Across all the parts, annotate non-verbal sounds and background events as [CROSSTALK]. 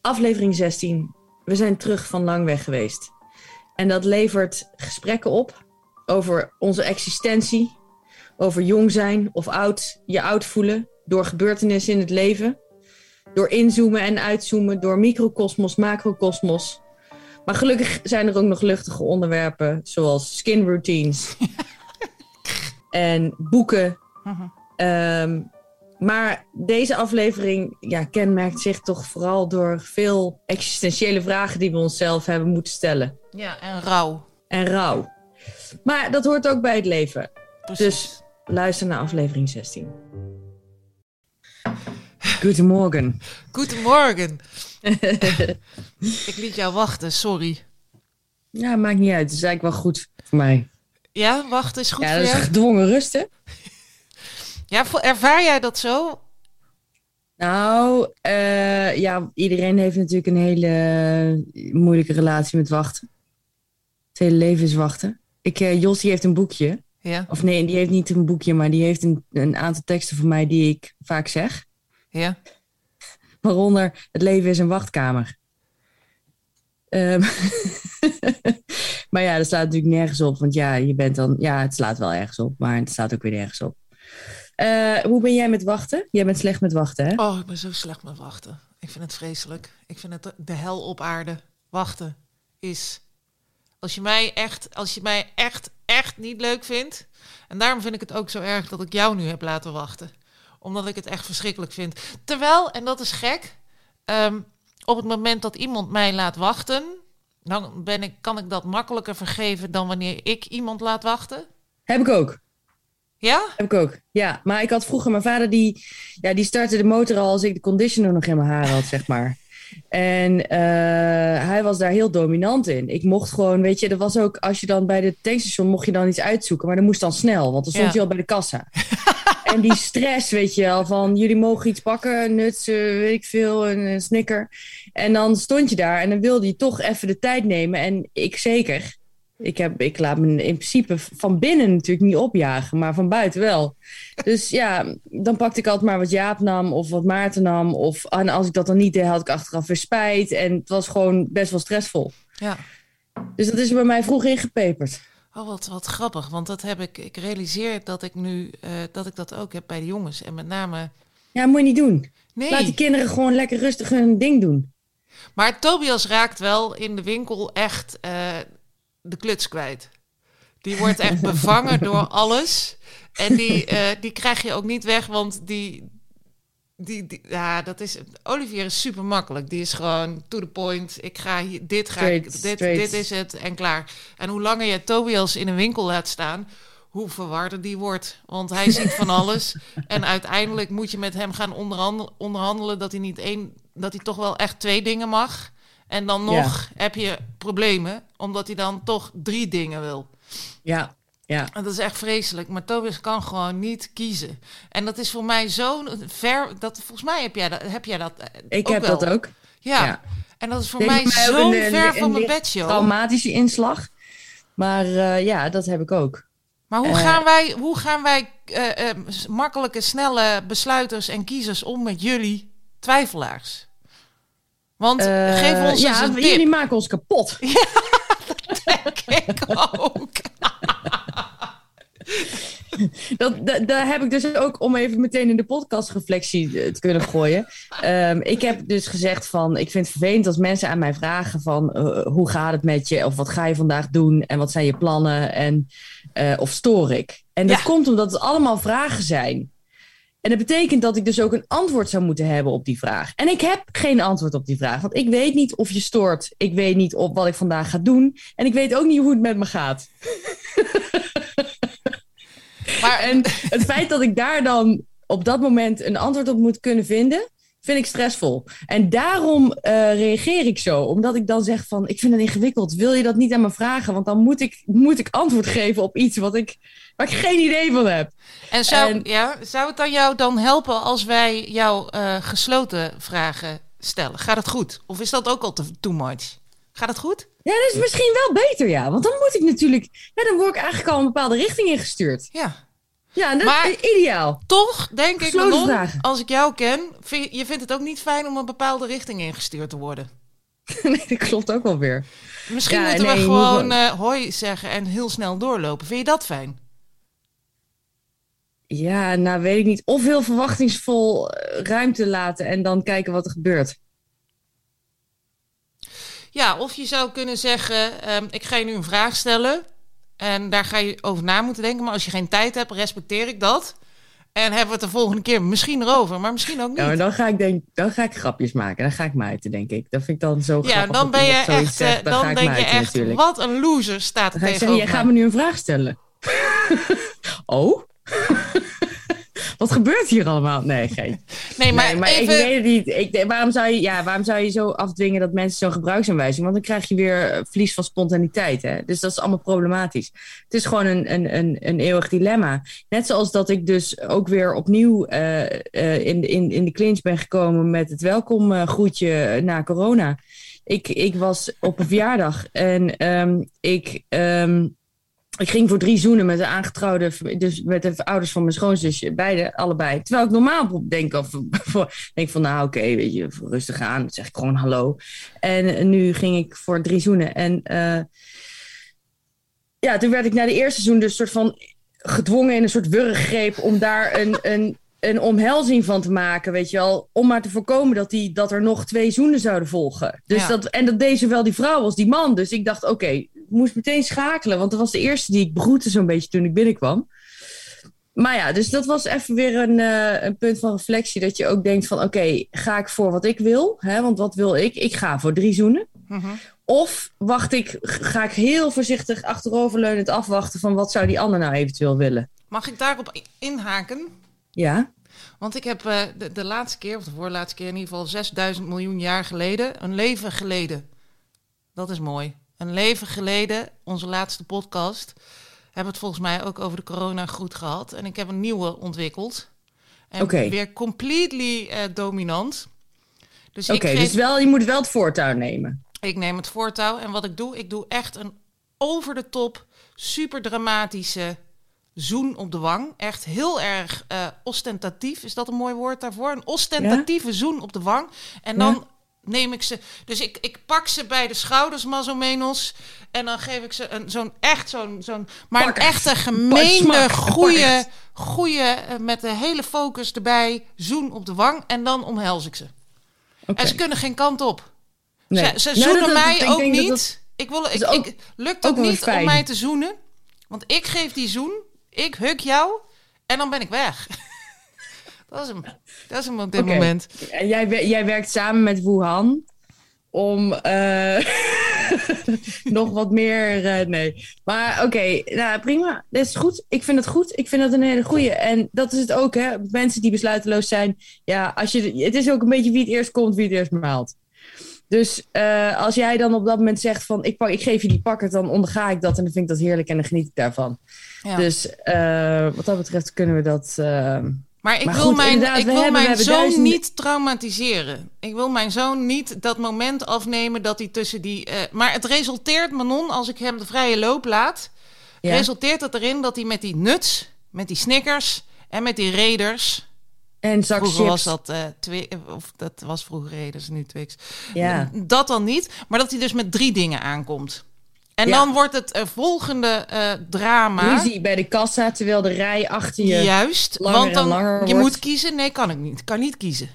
Aflevering 16. We zijn terug van lang weg geweest. En dat levert gesprekken op over onze existentie, over jong zijn of oud, je oud voelen, door gebeurtenissen in het leven, door inzoomen en uitzoomen, door microcosmos, macrocosmos. Maar gelukkig zijn er ook nog luchtige onderwerpen, zoals skin routines [LAUGHS] en boeken. Ehm, maar deze aflevering ja, kenmerkt zich toch vooral door veel existentiële vragen die we onszelf hebben moeten stellen. Ja, en rouw. En rouw. Maar dat hoort ook bij het leven. Precies. Dus luister naar aflevering 16. Goedemorgen. Goedemorgen. [LAUGHS] Ik liet jou wachten, sorry. Ja, maakt niet uit. Het is eigenlijk wel goed voor mij. Ja, wachten is goed ja, voor dat is jou? gedwongen rust, hè? Ja, ervaar jij dat zo? Nou, eh, ja, iedereen heeft natuurlijk een hele moeilijke relatie met wachten. Het hele leven is wachten. Ik, eh, Jos, die heeft een boekje. Ja, Of nee, die heeft niet een boekje, maar die heeft een, een aantal teksten van mij die ik vaak zeg. ja. Waaronder, het leven is een wachtkamer. Ehm, [LAUGHS] maar ja, dat slaat natuurlijk nergens op. Want ja, je bent dan... Ja, het slaat wel ergens op, maar het staat ook weer nergens op. Eh, hoe ben jij met wachten? Jij bent slecht met wachten, hè? Oh, ik ben zo slecht met wachten. Ik vind het vreselijk. Ik vind het de hel op aarde. Wachten is... Als je mij echt, als je mij echt, echt niet leuk vindt... En daarom vind ik het ook zo erg dat ik jou nu heb laten wachten. Omdat ik het echt verschrikkelijk vind. Terwijl, en dat is gek... ehm, op het moment dat iemand mij laat wachten... dan ben ik, kan ik dat makkelijker vergeven dan wanneer ik iemand laat wachten. Heb ik ook. Ja? Heb ik ook. Ja, maar ik had vroeger mijn vader die, ja, die startte de motor al als ik de conditioner nog in mijn haar had, zeg maar. En eh, hij was daar heel dominant in. Ik mocht gewoon, weet je, dat was ook als je dan bij de tankstation mocht je dan iets uitzoeken, maar dat moest dan snel, want dan stond Ja. je al bij de kassa. [LAUGHS] en die stress, weet je wel, van jullie mogen iets pakken, nuts, weet ik veel, een, een snicker. En dan stond je daar en dan wilde je toch even de tijd nemen. En ik zeker. Ik, heb, ik laat me in principe van binnen natuurlijk niet opjagen, maar van buiten wel. Dus ja, dan pakte ik altijd maar wat Jaap nam of wat Maarten nam. Of, en als ik dat dan niet deed, had ik achteraf weer spijt. En het was gewoon best wel stressvol. Ja. Dus dat is bij mij vroeg ingepeperd. Oh, wat, wat grappig, want dat heb ik. Ik realiseer dat ik nu eh, dat ik dat ook heb bij de jongens. En met name. Ja, moet je niet doen. Nee, Laat die kinderen gewoon lekker rustig hun ding doen. maar Tobias raakt wel in de winkel echt eh, de kluts kwijt. Die wordt echt bevangen [LAUGHS] door alles. En die, eh, die krijg je ook niet weg, want die, die, die. Ja, dat is. Olivier is super makkelijk. Die is gewoon to the point. Ik ga hier. Dit ga ik. Dit, straight. dit is het en klaar. En hoe langer je Tobias in een winkel laat staan. Hoe verwarder die wordt. Want hij ziet van [LAUGHS] alles. En uiteindelijk moet je met hem gaan onderhandelen, onderhandelen dat hij niet één. Dat hij toch wel echt twee dingen mag. En dan nog heb je problemen. Omdat hij dan toch drie dingen wil. Ja, ja. En dat is echt vreselijk. Maar Tobias kan gewoon niet kiezen. En dat is voor mij zo ver. Dat, volgens mij heb jij dat. Heb jij dat eh, Ik heb wel. dat ook. Ja. Ja. En dat is voor mij ook zo een, ver een van mijn licht bedshow. Traumatische inslag. Maar eh, ja, dat heb ik ook. Maar hoe Eh, gaan wij, hoe gaan wij makkelijke, snelle besluiters en kiezers om met jullie twijfelaars? Want Eh, geef ons ja, eens een [LAUGHS] jullie tip. maken ons kapot. [LAUGHS] Ik ook. [LAUGHS] Dat, da- daar heb ik dus ook om even meteen in de podcastreflectie eh, te kunnen gooien. Ehm, ik heb dus gezegd van, ik vind het vervelend als mensen aan mij vragen van, eh, hoe gaat het met je? Of wat ga je vandaag doen? En wat zijn je plannen? En, of stoor ik? En dat Ja. komt omdat het allemaal vragen zijn. En dat betekent dat ik dus ook een antwoord zou moeten hebben op die vraag. En ik heb geen antwoord op die vraag. Want ik weet niet of je stoort. Ik weet niet op wat ik vandaag ga doen. En ik weet ook niet hoe het met me gaat. [LAUGHS] Maar En het feit dat ik daar dan op dat moment een antwoord op moet kunnen vinden, vind ik stressvol. En daarom eh, reageer ik zo. Omdat ik dan zeg van, ik vind het ingewikkeld. Wil je dat niet aan me vragen? Want dan moet ik, moet ik antwoord geven op iets wat ik, waar ik geen idee van heb. En zou, En- ja, zou het dan jou dan helpen als wij jou eh, gesloten vragen stellen? Gaat het goed? Of is dat ook al te, too much? Gaat het goed? Ja, dat is misschien wel beter, ja. Want dan moet ik natuurlijk... Ja, dan word ik eigenlijk al een bepaalde richting ingestuurd. Ja. Ja, dat Maar- is ideaal. Toch denk ik, Manon, als ik jou ken, vind je, je vindt het ook niet fijn om een bepaalde richting ingestuurd te worden. [LAUGHS] nee, dat klopt ook wel weer. Misschien Ja, moeten nee, we gewoon eh, hoi zeggen en heel snel doorlopen. Vind je dat fijn? Ja, nou weet ik niet. Of heel verwachtingsvol eh, ruimte laten en dan kijken wat er gebeurt. Ja, of je zou kunnen zeggen, ehm, ik ga je nu een vraag stellen. En daar ga je over na moeten denken. Maar als je geen tijd hebt, respecteer ik dat. En hebben we het de volgende keer misschien erover, maar misschien ook niet. Ja, maar dan ga ik denk, dan ga ik grapjes maken. Dan ga ik me uiten, denk ik. Dat vind ik dan zo Ja, grappig. dan dat ben je echt, zegt. eh, Dan dan denk je echt, natuurlijk. wat een loser staat er Dan ga zeggen, tegenover jij gaat me nu een vraag stellen. [LAUGHS] oh? [LAUGHS] Wat gebeurt hier allemaal? Nee, geen. Nee, maar, nee, maar even... ik weet het niet. Ik, waarom, zou je, ja, waarom zou je zo afdwingen dat mensen zo'n gebruiksaanwijzing... Want dan krijg je weer eh, verlies van spontaniteit. Hè? Dus dat is allemaal problematisch. Het is gewoon een, een, een, een eeuwig dilemma. Net zoals dat ik dus ook weer opnieuw eh, eh, in, in, in de clinch ben gekomen... met het welkom eh, groetje na corona. Ik, ik was op een verjaardag en ehm, ik... ehm, ik ging voor drie zoenen met de aangetrouwde, dus met de ouders van mijn schoonzusje, beide, allebei. Terwijl ik normaal denk, of, [LAUGHS] denk van, nou oké, weet je, rustig aan. Dan zeg ik gewoon hallo. En eh, nu ging ik voor drie zoenen. En eh, ja, toen werd ik na de eerste zoen dus soort van gedwongen in een soort wurggreep om daar een, [LAUGHS] een, een omhelzing van te maken, weet je wel. Om maar te voorkomen dat, die, dat er nog twee zoenen zouden volgen. Dus Ja. dat, en dat deed zowel die vrouw als die man. Dus ik dacht, oké, moest meteen schakelen. Want dat was de eerste die ik begroette zo'n beetje toen ik binnenkwam. Maar ja, dus dat was even weer een, eh, een punt van reflectie. Dat je ook denkt van, oké, ga ik voor wat ik wil? Hè? Want wat wil ik? Ik ga voor drie zoenen. Mhm. Of wacht ik, ga ik heel voorzichtig achteroverleunend afwachten van wat zou die ander nou eventueel willen? Mag ik daarop inhaken? Ja, Want ik heb eh, de, de laatste keer, of de voorlaatste keer in ieder geval, 6000 miljoen jaar geleden, een leven geleden. Dat is mooi. Een leven geleden, onze laatste podcast, hebben het volgens mij ook over de corona goed gehad. En ik heb een nieuwe ontwikkeld. En weer completely eh, dominant. Dus oké. ik, geef- dus wel, je moet wel het voortouw nemen. ik neem het voortouw. En wat ik doe, ik doe echt een over de top, super dramatische zoen op de wang. Echt heel erg eh, ostentatief. Is dat een mooi woord daarvoor? Een ostentatieve zoen op de wang. En dan Ja. Neem ik ze... Dus ik, ik pak ze bij de schouders, mazomenos. En dan geef ik ze een, zo'n echt zo'n... zo'n maar een echte gemeende, smak. goede... Goede, eh, met de hele focus erbij, zoen op de wang en dan omhels ik ze. Oké. En ze kunnen geen kant op. Nee. Ze, ze Nou, zoenen dat- mij ook niet. dat- ik wil, ik, ook- ik, lukt ook niet fijn. om mij te zoenen. Want ik geef die zoen, ik huk jou en dan ben ik weg. [LAUGHS] dat is hem. Dat is hem op dit moment. En jij, jij werkt samen met Wuhan om eh, [LAUGHS] nog wat meer. eh, nee. Maar oké, nou prima. Dat is goed. Ik vind het goed. Ik vind dat een hele goeie. En dat is het ook, hè? Mensen die besluiteloos zijn. Ja, als je, het is ook een beetje wie het eerst komt, wie het eerst maalt. Dus eh, als jij dan op dat moment zegt van ik, pak, ik geef je die pakker, dan onderga ik dat en dan vind ik dat heerlijk en dan geniet ik daarvan. Ja. Dus wat dat betreft kunnen we dat. Maar ik maar wil goed, mijn, ik wil hebben- mijn zoon niet traumatiseren. Ik wil mijn zoon niet dat moment afnemen dat hij tussen die... eh, maar het resulteert, Manon, als ik hem de vrije loop laat... ja. resulteert het erin dat hij met die nuts, met die snickers en met die raiders... En zak Vroeger was chips. dat eh twee, of dat was vroeger Raiders, nu Twix. Ja. Dat dan niet, maar dat hij dus met drie dingen aankomt. En Ja. dan wordt het eh, volgende eh, drama. Ruzie bij de kassa, terwijl de rij achter je... Juist, want dan en langer je wordt. moet kiezen. Nee, kan ik niet. Kan niet kiezen.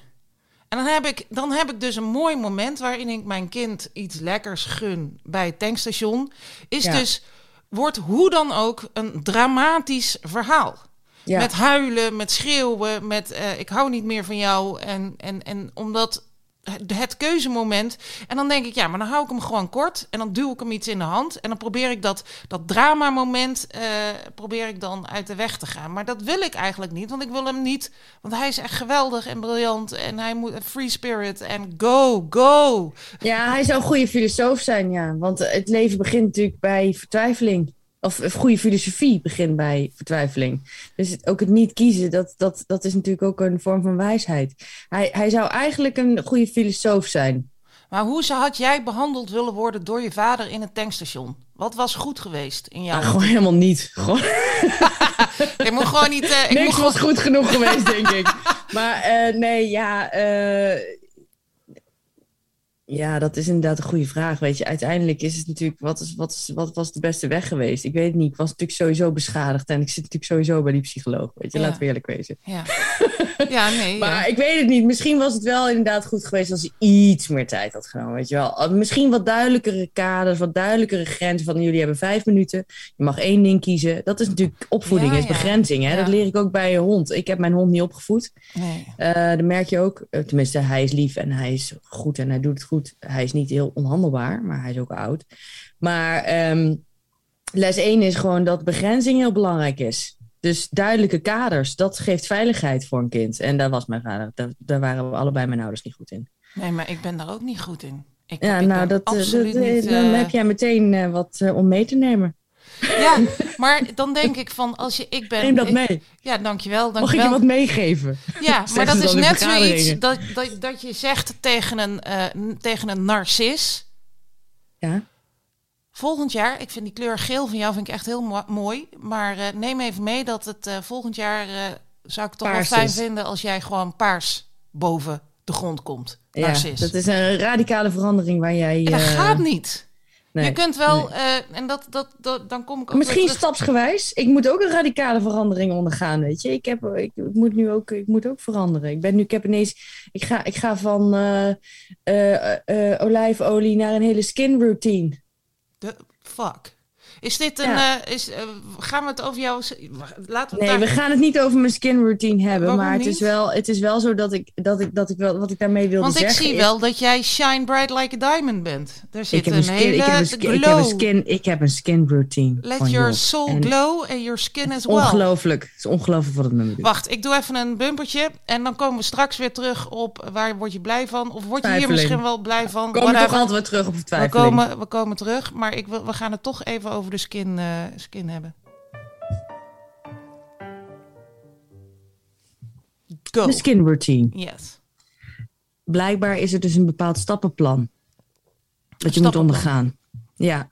En dan heb, ik, dan heb ik dus een mooi moment waarin ik mijn kind iets lekkers gun bij het tankstation. Is Ja. dus, wordt hoe dan ook een dramatisch verhaal. Ja. Met huilen, met schreeuwen, met eh, ik hou niet meer van jou. En, en, en omdat het, keuzemoment. En dan denk ik, ja, maar dan hou ik hem gewoon kort. En dan duw ik hem iets in de hand. En dan probeer ik dat, dat drama-moment eh, probeer ik dan uit de weg te gaan. Maar dat wil ik eigenlijk niet, want ik wil hem niet. Want hij is echt geweldig en briljant. En hij moet free spirit en go, go. ja, hij zou een goede filosoof zijn, ja. Want het leven begint natuurlijk bij vertwijfeling. Of goede filosofie begint bij vertwijfeling. Dus het- ook het niet kiezen, dat, dat, dat is natuurlijk ook een vorm van wijsheid. Hij, hij zou eigenlijk een goede filosoof zijn. Maar hoe zou- had jij behandeld willen worden door je vader in het tankstation? Wat was goed geweest in jouw Ja, gewoon helemaal niet. Gewoon, [LAUGHS] Ik moet gewoon niet... eh, ik moet Niks gewoon... was goed genoeg geweest, denk ik. Maar eh, nee, ja. eh, ja, dat is inderdaad een goede vraag. Weet je, uiteindelijk is het natuurlijk. Wat, is, wat, is, wat was de beste weg geweest? Ik weet het niet. Ik was natuurlijk sowieso beschadigd. En ik zit natuurlijk sowieso bij die psycholoog. Weet je, Ja. laten we eerlijk wezen. Ja, [LAUGHS] ja nee. Maar ja. ik weet het niet. Misschien was het wel inderdaad goed geweest als hij iets meer tijd had genomen. Weet je wel. Misschien wat duidelijkere kaders, wat duidelijkere grenzen. Van jullie hebben vijf minuten. Je mag één ding kiezen. Dat is natuurlijk opvoeding, is begrenzing. Hè? Dat leer ik ook bij een hond. Ik heb mijn hond niet opgevoed. Nee. Eh dat merk je ook. Eh, tenminste, hij is lief en hij is goed en hij doet het goed. Hij is niet heel onhandelbaar, maar hij is ook oud. Maar ehm, les 1 is gewoon dat begrenzing heel belangrijk is. Dus duidelijke kaders, dat geeft veiligheid voor een kind. En daar was mijn vader, daar, daar waren we allebei mijn ouders niet goed in. nee, maar ik ben daar ook niet goed in. Ik, Ja, ik nou, dat, eh, dat, eh, niet... dan eh, heb jij meteen wat om mee te nemen. Ja, maar dan denk ik van, als je... Ik ben... Neem dat ik- mee. Ja, dankjewel, Mag ik je dankjewel. wat meegeven? Ja, maar dat is net zoiets dat, dat, dat je zegt tegen een, n- tegen een narcis... Ja. Volgend jaar, ik vind die kleur geel van jou vind ik echt heel mo- mooi. Maar eh, neem even mee dat het eh, volgend jaar zou ik toch Paars wel fijn is. vinden als jij gewoon paars boven de grond komt. Ja, Narcis. dat is een radicale verandering waar jij... En dat gaat niet. Nee. je kunt wel, eh, en dat, dat, dat, dan kom ik ook Misschien stapsgewijs. Ik moet ook een radicale verandering ondergaan, weet je. Ik, heb, ik, ik moet nu ook, ik moet ook veranderen. Ik ben nu, ik heb ineens, ik ga, ik ga van eh, eh, olijfolie naar een hele skin routine. De, fuck. Is dit een, Ja. eh, is, eh, gaan we het over jou, laten we Nee, het we daar, gaan het niet over mijn skin routine hebben, Waarom maar het niet? is, wel, het is wel zo dat ik, dat ik, dat ik wel, wat ik daarmee wilde want ik zeggen. zie is- wel dat jij shine bright like a diamond bent. Er zit ik een, skin, hele ik heb een skin, ik heb glow. een skin, ik heb een skin routine. Let your soul En glow and your skin as well. Ongelooflijk. Het is ongelooflijk wat het me doet. Wacht, ik doe even een bumpertje en dan komen we straks weer terug op waar word je blij van? Of word je hier misschien wel blij van? We komen toch altijd weer terug op de we, twijfeling. komen, we komen terug, maar ik, wil- we gaan het toch even over skin, eh, skin hebben. Go. De skin routine. Yes. blijkbaar is er dus een bepaald stappenplan dat je moet ondergaan. Ja,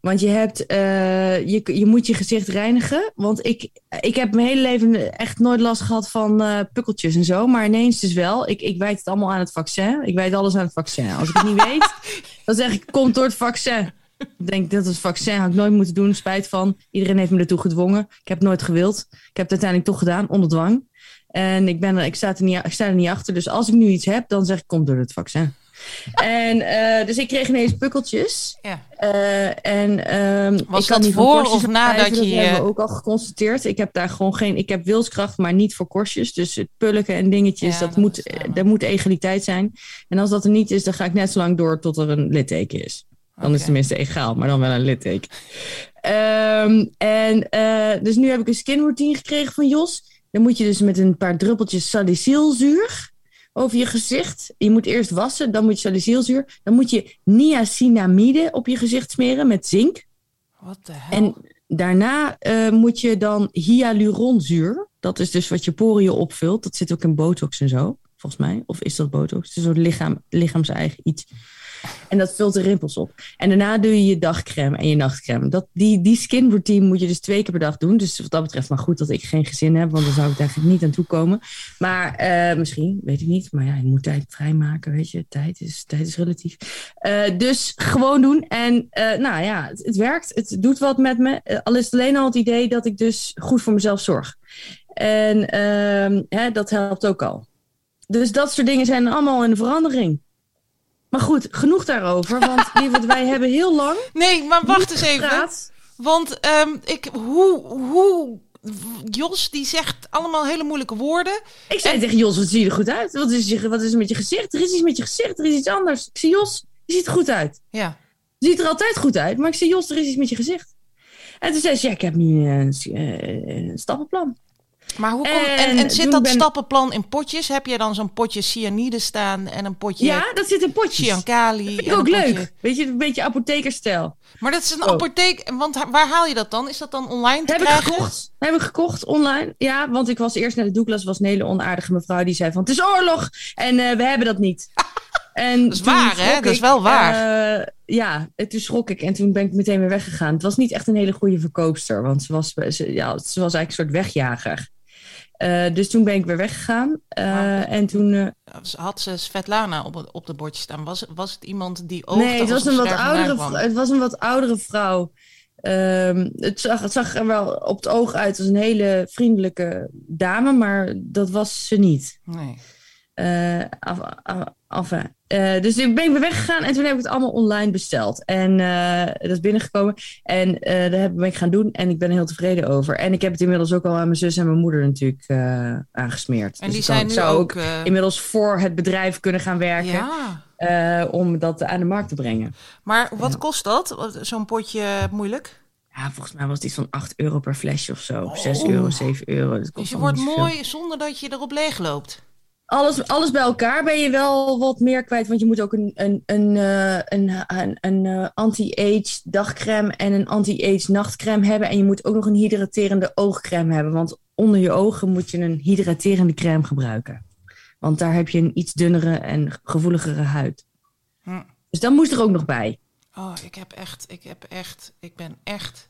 want je hebt, eh, je, je moet je gezicht reinigen. Want ik, ik heb mijn hele leven echt nooit last gehad van eh, pukkeltjes en zo. Maar ineens dus wel. Ik, ik wijd het allemaal aan het vaccin. Ik wijd alles aan het vaccin. Als ik het niet weet, [LAUGHS] dan zeg ik, komt door het vaccin. Ik denk, dat is het vaccin had ik nooit moeten doen. Spijt van. Iedereen heeft me ertoe gedwongen. Ik heb het nooit gewild. Ik heb het uiteindelijk toch gedaan, onder dwang. En ik, ben er, ik, sta er niet, ik sta er niet achter. Dus als ik nu iets heb, dan zeg ik, komt door het vaccin. En eh, dus ik kreeg ineens pukkeltjes. Ja. Eh, en, ehm, Was ik dat niet voor of nadat je Dat hebben we ook al geconstateerd. Ik heb daar gewoon geen... Ik heb wilskracht, maar niet voor korstjes. Dus het pulken en dingetjes, Ja, dat, dat moet, ja. er moet egaliteit zijn. En als dat er niet is, dan ga ik net zo lang door tot er een litteken is. Dan is het tenminste egaal, maar dan wel een litteken. Ehm, en eh, dus nu heb ik een skin routine gekregen van Jos. Dan moet je dus met een paar druppeltjes salicylzuur over je gezicht. Je moet eerst wassen, dan moet je salicylzuur. Dan moet je niacinamide op je gezicht smeren met zink. Wat de hel? En daarna eh, moet je dan hyaluronzuur. Dat is dus wat je poriën opvult. Dat zit ook in botox en zo, volgens mij. Of is dat botox? Het is een soort lichaam, lichaams-eigen iets. En dat vult de rimpels op. En daarna doe je je dagcrème en je nachtcrème. Dat, die, die skin routine moet je dus twee keer per dag doen. Dus wat dat betreft maar goed dat ik geen gezin heb. Want dan zou ik daar niet aan toe komen. Maar eh, misschien, weet ik niet. Maar ja, je moet tijd vrijmaken, weet je. Tijd is, tijd is relatief. Eh, dus gewoon doen. En eh, nou ja, het, werkt. Het doet wat met me. Al is het alleen al het idee dat ik dus goed voor mezelf zorg. En ehm, hè, dat helpt ook al. Dus dat soort dingen zijn allemaal in de verandering. Maar goed, genoeg daarover. Want [LAUGHS] lieverd, wij hebben heel lang Nee, maar wacht eens even. Want ehm, ik, hoe, hoe, Jos die zegt allemaal hele moeilijke woorden. Ik zei tegen Jos, wat zie je er goed uit? Wat is, je, wat is er met je gezicht? Er is iets met je gezicht, er is iets anders. Ik zei, Jos, je ziet er goed uit. Ja. Je ziet er altijd goed uit. Maar ik zei, Jos, er is iets met je gezicht. En toen zei ze, ja, ik heb nu een, eh, een stappenplan. Maar hoe komt, en, En en zit dat ben- stappenplan in potjes? Heb je dan zo'n potje cyanide staan en een potje Ja, dat zit in potjes. Chiancali? Vind ik ook leuk. potje- Weet je, een beetje apothekerstijl. Maar dat is een Oh. apotheek. Want waar haal je dat dan? Is dat dan online te Heb ik gekocht. Heb ik gekocht online. Ja, want ik was eerst naar de Douglas. was een hele onaardige mevrouw die zei van... Het is oorlog en eh, we hebben dat niet. [LAUGHS] En Dat is waar, hè? Dat is wel waar. eh, ja, en toen schrok ik en toen ben ik meteen weer weggegaan. Het was niet echt een hele goede verkoopster, want ze was, ze, ja, ze was eigenlijk een soort wegjager. Eh, dus toen ben ik weer weggegaan. Eh, Maar- en toen. eh, Had ze Svetlana op, het- op de bordje staan? Was, was het iemand die oogde nee, het was, een wat oudere, het was een wat oudere vrouw. Ehm, het, zag, het zag er wel op het oog uit als een hele vriendelijke dame, maar dat was ze niet. Nee. Af, af, enfin. Eh, dus ik ben ik weggegaan en toen heb ik het allemaal online besteld. En eh, dat is binnengekomen. En dat heb- ben ik gaan doen en ik ben er heel tevreden over. En ik heb het inmiddels ook al aan mijn zus en mijn moeder natuurlijk aangesmeerd. En Dus die zijn nu zou ook... inmiddels voor het bedrijf kunnen gaan werken ja. om dat aan de markt te brengen. Maar wat kost dat? Zo'n potje moeilijk? Ja, volgens mij was het iets van 8 euro per flesje of zo. Oh. 6 euro, 7 euro. Dat kost Dus je wordt mooi zonder dat je erop leeg loopt. Alles, alles bij elkaar ben je wel wat meer kwijt. Want je moet ook een, een, een, eh, een, een, een eh, anti-age dagcreme en een anti-age nachtcreme hebben. En je moet ook nog een hydraterende oogcreme hebben. Want onder je ogen moet je een hydraterende crème gebruiken. Want daar heb je een iets dunnere en gevoeligere huid. Hm. Dus dat moest er ook nog bij. Oh, ik heb echt, ik heb echt, ik ben echt...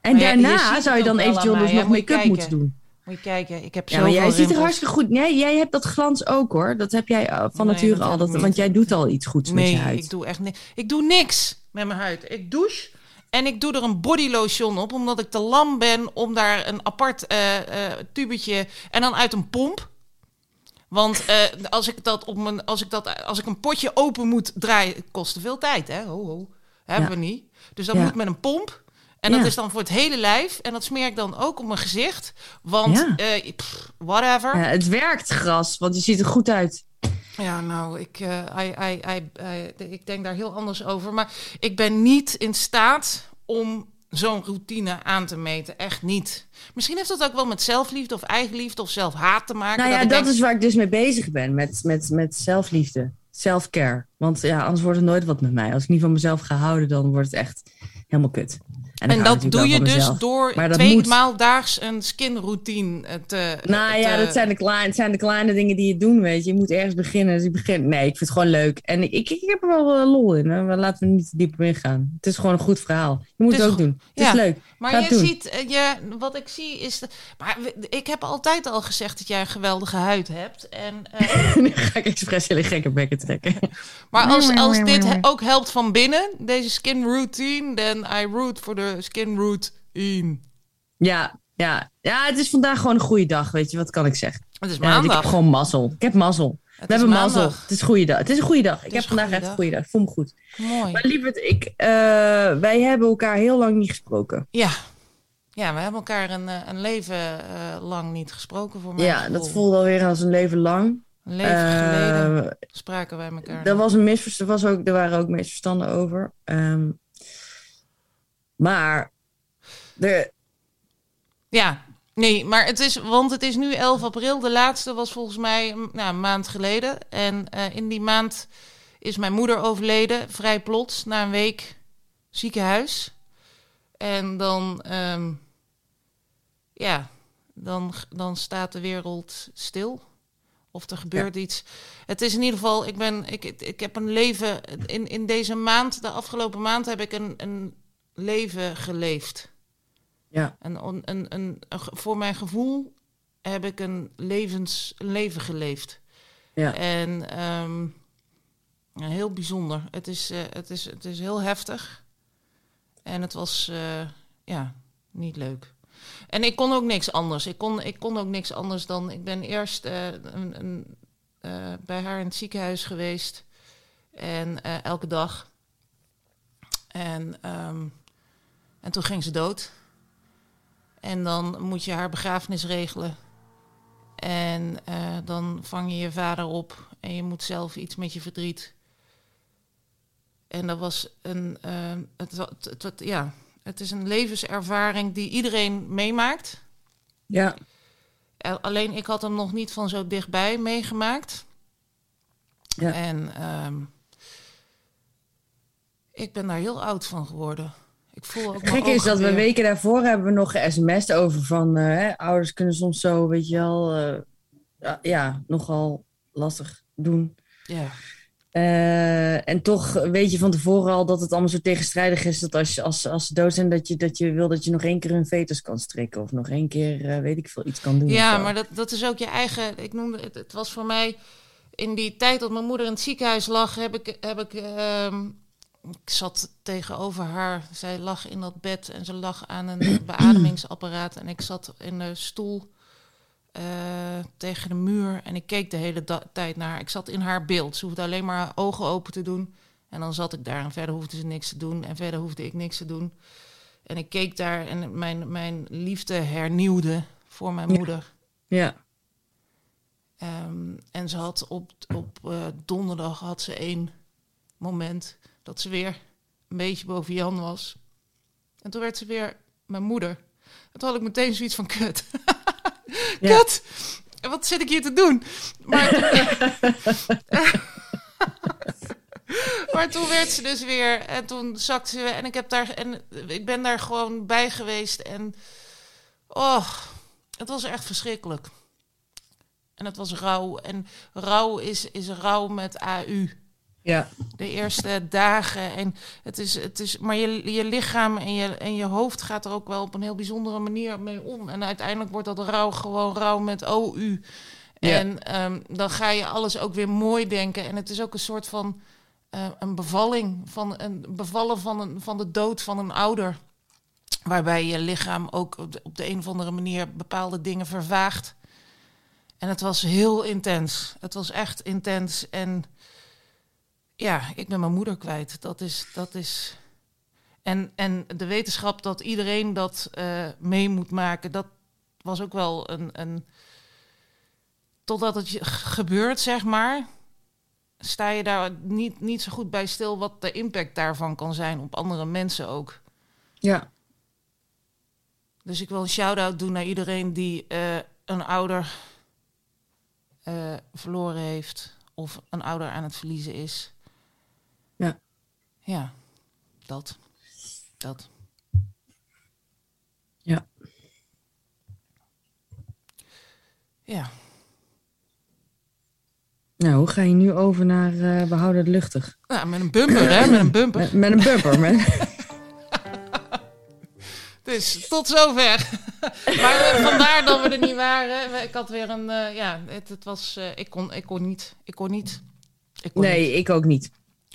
En Maar ja, je daarna zou je dan eventueel dus nog make-up moeten doen. Moet je kijken, ik heb Ja, maar zoveel jij ziet er hartstikke goed. Nee, jij hebt dat glans ook hoor. Dat heb jij uh, van Nee, nature al. Dat, want jij doet al iets goeds met je huid. ik doe echt niks. Ik doe niks met mijn huid. Ik douche en ik doe er een bodylotion op, omdat ik te lam ben om daar een apart eh eh, tubetje en dan uit een pomp. Want eh, als ik dat op mijn, als ik dat, als ik een potje open moet draaien, het kost te veel tijd, hè? Ho, ho. Hebben Ja. we niet. Dus dat Ja. moet met een pomp. En dat Ja. is dan voor het hele lijf. En dat smeer ik dan ook op mijn gezicht. Want, Ja. eh, pff, whatever. Ja, het werkt gras, want je ziet er goed uit. Ja, nou, ik, eh, I, I, I, ik denk daar heel anders over. Maar ik ben niet in staat om zo'n routine aan te meten. Echt niet. Misschien heeft dat ook wel met zelfliefde of eigenliefde of zelfhaat te maken. Nou ja, dat denk, is waar ik dus mee bezig ben. Met, met, met zelfliefde. Self-care. Want ja, anders wordt het nooit wat met mij. Als ik niet van mezelf ga houden, dan wordt het echt helemaal kut. En dat doe je dus mezelf. door twee moet. maal daags een skinroutine eh, te... Nou ja, dat zijn, de kleine, het zijn de kleine dingen die je doen, weet je. Je moet ergens beginnen. Dus ik begin... Nee, ik vind het gewoon leuk. En ik, ik, ik heb er wel eh, lol in. Hè. Maar laten we niet te diep op ingaan. Het is gewoon een goed verhaal. Je moet Het ook doen. Het ja. is leuk. Maar je doen. ziet, eh, je, wat ik zie is... De, maar ik heb altijd al gezegd dat jij een geweldige huid hebt. En, eh, [LAUGHS] nu ga ik expres hele gekke bekken trekken. Maar als, als dit ook helpt van binnen, deze skin routine, then I root voor de skin routine. Ja, ja. ja, het is vandaag gewoon een goede dag, weet je. Wat kan ik zeggen? Het is Ja, ik maandag. heb gewoon mazzel. Ik heb mazzel. Het We hebben mazzel. maandag. Het is een goede dag. Het is een goede dag. Ik heb vandaag echt een goede dag. Ik voel me goed. Mooi. Maar lieverd, ik, eh, wij hebben elkaar heel lang niet gesproken. Ja. ja, we hebben elkaar een, eh, een leven eh, lang niet gesproken voor mij. Ja, dat voelde alweer als een leven lang. Een leven geleden spraken wij elkaar. er, was een misverstand, was ook, er waren ook misverstanden over. Ehm, maar er, Ja, nee, maar het is, want het is nu 11 april. De laatste was volgens mij nou, een maand geleden. En eh, in die maand is mijn moeder overleden, vrij plots, na een week ziekenhuis. En dan, ehm, ja, dan, dan staat de wereld stil. Of er gebeurt iets. Het is in ieder geval, ik, ben, ik, ik heb een leven. In, in deze maand, de afgelopen maand, heb ik een, een leven geleefd. ja, En een, een, een, voor mijn gevoel heb ik een, levens, een leven geleefd. ja. En ehm, heel bijzonder. Het is, eh, het, is, het is heel heftig. En het was eh, ja, niet leuk. En ik kon ook niks anders. Ik kon, ik kon ook niks anders dan. Ik ben eerst eh, een, een, bij haar in het ziekenhuis geweest. En elke dag. En, ehm, en toen ging ze dood. En dan moet je haar begrafenis regelen. En eh, dan vang je je vader op en je moet zelf iets met je verdriet. En dat was een, eh, het, het, het- ja, het is een levenservaring die iedereen meemaakt. ja. Alleen ik had hem nog niet van zo dichtbij meegemaakt. Ja. En ehm, ik ben daar heel oud van geworden. Ik voel ook Gek is dat we weken daarvoor hebben we nog ge-sms'd over van eh, hè, ouders kunnen soms zo, weet je wel, eh, ja, nogal lastig doen. Ja. Eh, en toch weet je van tevoren al dat het allemaal zo tegenstrijdig is. Dat als, als, als ze dood zijn, dat je, dat je wil dat je nog één keer een fetus kan strikken. Of nog één keer, weet ik veel, iets kan doen. Ja, maar dat, dat is ook je eigen. Ik noemde het, het was voor mij. In die tijd dat mijn moeder in het ziekenhuis lag, heb ik. Heb ik ehm, ik zat tegenover haar. Zij lag in dat bed en ze lag aan een [CLEARS THROAT] beademingsapparaat. En ik zat in de stoel uh, tegen de muur en ik keek de hele tijd naar haar. Ik zat in haar beeld. Ze hoefde alleen maar haar ogen open te doen. En dan zat ik daar en verder hoefde ze niks te doen. En verder hoefde ik niks te doen. En ik keek daar en mijn, mijn liefde hernieuwde voor mijn moeder. Ja. Um, en ze had op, op uh, donderdag had ze één moment dat ze weer een beetje boven Jan was. En toen werd ze weer mijn moeder. En toen had ik meteen zoiets van kut. [LAUGHS] Kut! Wat zit ik hier te doen? Maar, [LAUGHS] maar toen werd ze dus weer en toen zakte ze weer en ik heb daar en ik ben daar gewoon bij geweest en oh, het was echt verschrikkelijk. En het was rouw en rouw is is rouw met AU. Ja. De eerste dagen. En het is, het is, maar je, je lichaam en je, en je hoofd gaat er ook wel op een heel bijzondere manier mee om. En uiteindelijk wordt dat rouw gewoon rouw met OU. Ja. En ehm, dan ga je alles ook weer mooi denken. En het is ook een soort van uh, een bevalling. Van een bevallen van, een, van de dood van een ouder. Waarbij je lichaam ook op de, op de een of andere manier bepaalde dingen vervaagt. En het was heel intens. Het was echt intens. En ja, ik ben mijn moeder kwijt. Dat is. Dat is... En, en de wetenschap dat iedereen dat uh, mee moet maken, dat was ook wel een. een... Totdat het gebeurt, zeg maar, sta je daar niet, niet zo goed bij stil wat de impact daarvan kan zijn op andere mensen ook. Ja. Dus ik wil een shout-out doen naar iedereen die uh, een ouder uh, verloren heeft of een ouder aan het verliezen is. Ja. Ja, dat. Dat. Ja. Ja. Nou, hoe ga je nu over naar uh, behouden het luchtig? Ja, met een bumper, hè? Met een bumper. Met, met een bumper, met... [LAUGHS] Dus tot zover. [LAUGHS] maar uh, vandaar dat we er niet waren. Ik had weer een, uh, ja, het, het was, ik kon, ik kon niet, ik kon niet. Ik kon nee, niet. ik ook niet.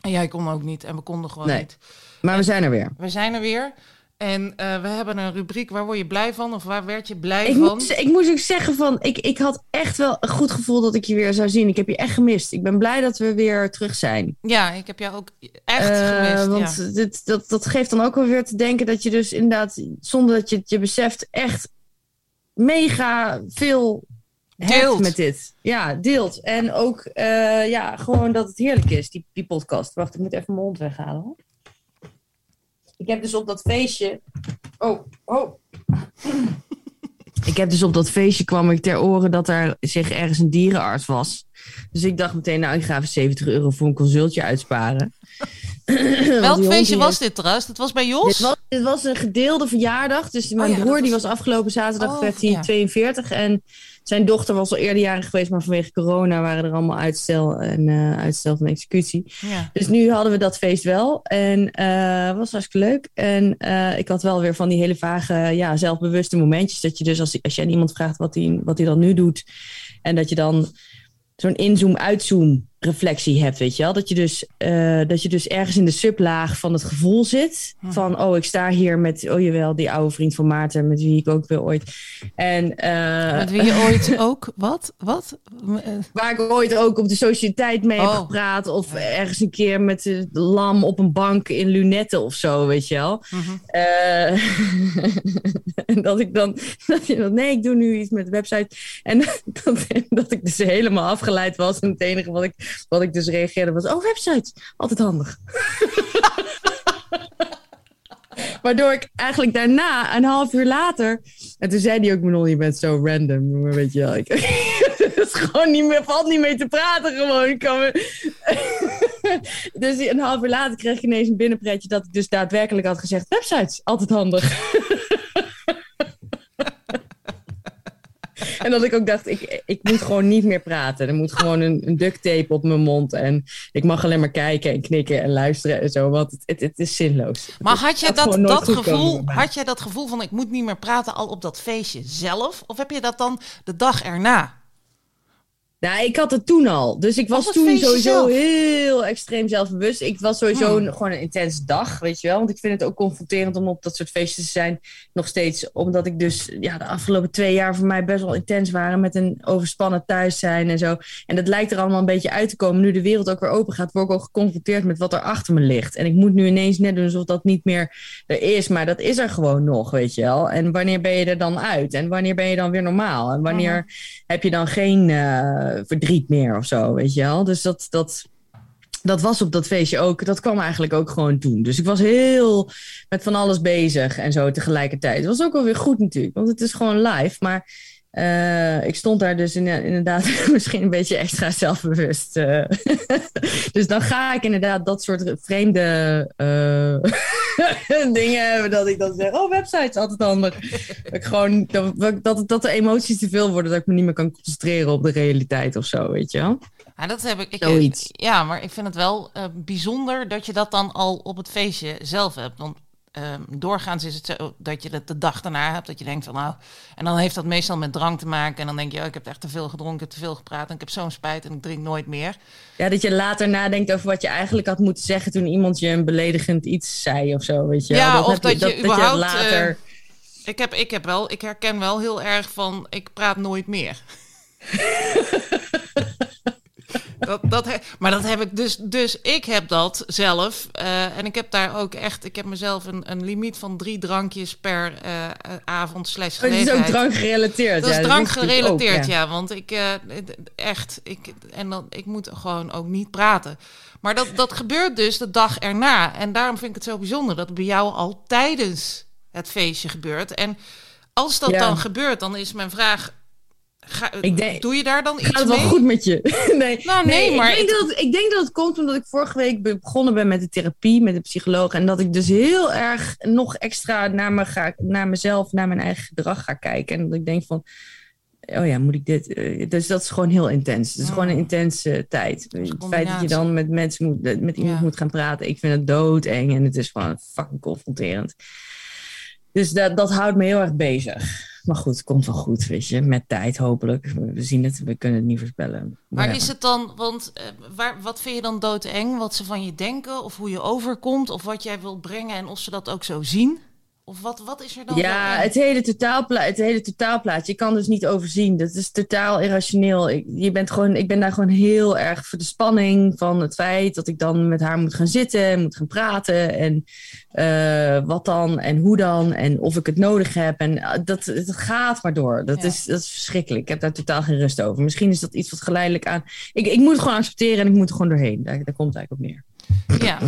En jij kon ook niet en we konden gewoon nee. niet. Maar en we zijn er weer. We zijn er weer. En uh, we hebben een rubriek, waar word je blij van? Of waar werd je blij ik van? Ik moet ook zeggen van, ik, ik had echt wel een goed gevoel dat ik je weer zou zien. Ik heb je echt gemist. Ik ben blij dat we weer terug zijn. Ja, ik heb jou ook echt uh, gemist. Want ja. dit, dat, dat geeft dan ook wel weer te denken dat je dus inderdaad, zonder dat je het je beseft, echt mega veel deelt met dit. Ja, deelt. En ook uh, ja, gewoon dat het heerlijk is, die, die podcast. Wacht, ik moet even mijn mond weghalen. Hoor. Ik heb dus op dat feestje. Oh, oh. ik heb dus op dat feestje kwam ik ter oren dat er zich ergens een dierenarts was. Dus ik dacht meteen, nou, ik ga even 70 euro voor een consultje uitsparen. [CLEARS THROAT] Welk feestje was dit trouwens? Dat was bij Jos? Dit was, dit was een gedeelde verjaardag. Dus mijn oh ja, broer was... die was afgelopen zaterdag oh, werd hij ja. 42. En zijn dochter was al eerder jaren geweest, maar vanwege corona waren er allemaal uitstel en uh, uitstel van executie. Ja. Dus nu hadden we dat feest wel. En uh, was hartstikke leuk. En uh, ik had wel weer van die hele vage, ja, zelfbewuste momentjes. Dat je dus als, als je aan iemand vraagt wat hij wat hij dan nu doet. En dat je dan zo'n inzoom-uitzoom reflectie hebt, weet je wel. Dat je, dus, uh, dat je dus ergens in de sublaag van het gevoel zit. Van, oh, ik sta hier met, oh jawel, die oude vriend van Maarten... met wie ik ook weer ooit... En, uh, met wie je [LAUGHS] ooit ook, wat? Wat? Waar ik ooit ook op de sociëteit mee oh. heb gepraat... of ergens een keer met de lam op een bank in lunetten of zo, weet je wel. Mhm. Uh, en [LAUGHS] dat ik dan... Dat je, nee, ik doe nu iets met de website. En [LAUGHS] dat, dat ik dus helemaal afgeleid was. En het enige wat ik wat ik dus reageerde was, oh, website, altijd handig. [LAUGHS] Waardoor ik eigenlijk daarna, een half uur later... En toen zei hij ook, Manon, je bent zo random. Weet je wel. Ik, [LAUGHS] het is gewoon niet meer, valt niet mee te praten gewoon. Ik kan me... [LAUGHS] dus een half uur later kreeg ik ineens een binnenpretje... dat ik dus daadwerkelijk had gezegd, websites, altijd handig. En dat ik ook dacht, ik, ik moet gewoon niet meer praten. Er moet gewoon een, een duct tape op mijn mond. En ik mag alleen maar kijken en knikken en luisteren en zo. Want het, het, het is zinloos. Maar had je dat, dat gevoel, had jij dat gevoel van ik moet niet meer praten al op dat feestje zelf? Of heb je dat dan de dag erna? Nou, ik had het toen al. Dus ik was Op het toen sowieso zelf? heel extreem zelfbewust. Ik was sowieso Hmm. een- gewoon een intense dag, weet je wel. Want ik vind het ook confronterend om op dat soort feestjes te zijn. Nog steeds, omdat ik dus ja, de afgelopen twee jaar voor mij best wel intens waren. Met een overspannen thuis zijn en zo. En dat lijkt er allemaal een beetje uit te komen. Nu de wereld ook weer open gaat, word ik ook geconfronteerd met wat er achter me ligt. En ik moet nu ineens net doen alsof dat niet meer er is. Maar dat is er gewoon nog, weet je wel. En wanneer ben je er dan uit? En wanneer ben je dan weer normaal? En wanneer heb je dan geen eh, verdriet meer of zo, weet je wel. Dus dat, dat, dat was op dat feestje ook. Dat kwam eigenlijk ook gewoon toen. Dus ik was heel met van alles bezig en zo tegelijkertijd. Het was ook wel weer goed natuurlijk, want het is gewoon live. Maar eh, ik stond daar dus in- inderdaad [LAUGHS] misschien een beetje extra zelfbewust. eh. [LAUGHS] dus dan ga ik inderdaad dat soort vreemde eh, [LAUGHS] dingen hebben. Dat ik dan zeg, oh websites, altijd handig. Dat, ik gewoon, dat, dat, dat de emoties te veel worden, dat ik me niet meer kan concentreren op de realiteit of zo, weet je wel. Ja, dat heb ik. ik Zoiets. Ja, maar ik vind het wel eh, bijzonder dat je dat dan al op het feestje zelf hebt. Want ehm, doorgaans is het zo dat je het de dag daarna hebt. Dat je denkt van nou. En dan heeft dat meestal met drank te maken. En dan denk je, oh, ik heb echt te veel gedronken, ik heb te veel gepraat. En ik heb zo'n spijt en ik drink nooit meer. Ja, dat je later nadenkt over wat je eigenlijk had moeten zeggen toen iemand je een beledigend iets zei of zo, weet je. Ja, of dat je überhaupt, later... Ik heb, ik heb wel, ik herken wel heel erg van, ik praat nooit meer. [LAUGHS] dat, dat, he- maar dat heb ik dus, dus ik heb dat zelf. eh, en ik heb daar ook echt, ik heb mezelf een, een limiet van drie drankjes per eh, avond slash Oh, het is ook drank gerelateerd. Dat is drank ook, gerelateerd, ja. ja. Want ik, eh, echt, ik, en dan, ik moet gewoon ook niet praten. Maar dat, dat gebeurt dus de dag erna. En daarom vind ik het zo bijzonder dat het bij jou al tijdens het feestje gebeurt. En als dat Ja. dan gebeurt, dan is mijn vraag... Ga, Ik denk- doe je daar dan iets Gaat het wel mee? goed met je? [LAUGHS] nee, Nou, nee, maar ik, denk dat, het- ik denk dat het komt omdat ik vorige week begonnen ben met de therapie, met de psycholoog. En dat ik dus heel erg nog extra naar, me ga, naar mezelf, naar mijn eigen gedrag ga kijken. En dat ik denk van, oh ja, moet ik dit? Eh, Dus dat is gewoon heel intens. Het is gewoon een intense tijd. Het feit dat je dan met mensen moet, met iemand Ja. moet gaan praten, ik vind het doodeng. En het is gewoon fucking confronterend. Dus dat, dat houdt me heel erg bezig. Maar goed, het komt wel goed, weet je. Met tijd hopelijk. We zien het, we kunnen het niet voorspellen. Maar is het dan, want eh, waar, wat vind je dan doodeng? Wat ze van je denken, of hoe je overkomt, of wat jij wilt brengen en of ze dat ook zo zien? Of wat, wat is er dan? Ja, het hele, totaalpla het hele totaalplaatje. Je kan dus niet overzien. Dat is totaal irrationeel. Ik, je bent gewoon, ik ben daar gewoon heel erg voor de spanning van het feit dat ik dan met haar moet gaan zitten, moet gaan praten. En eh, wat dan en hoe dan en of ik het nodig heb. En eh, dat, het gaat maar door. Dat, Ja. is, dat is verschrikkelijk. Ik heb daar totaal geen rust over. Misschien is dat iets wat geleidelijk aan. Ik, ik moet het gewoon accepteren en ik moet er gewoon doorheen. Daar, daar komt het eigenlijk op neer. Ja,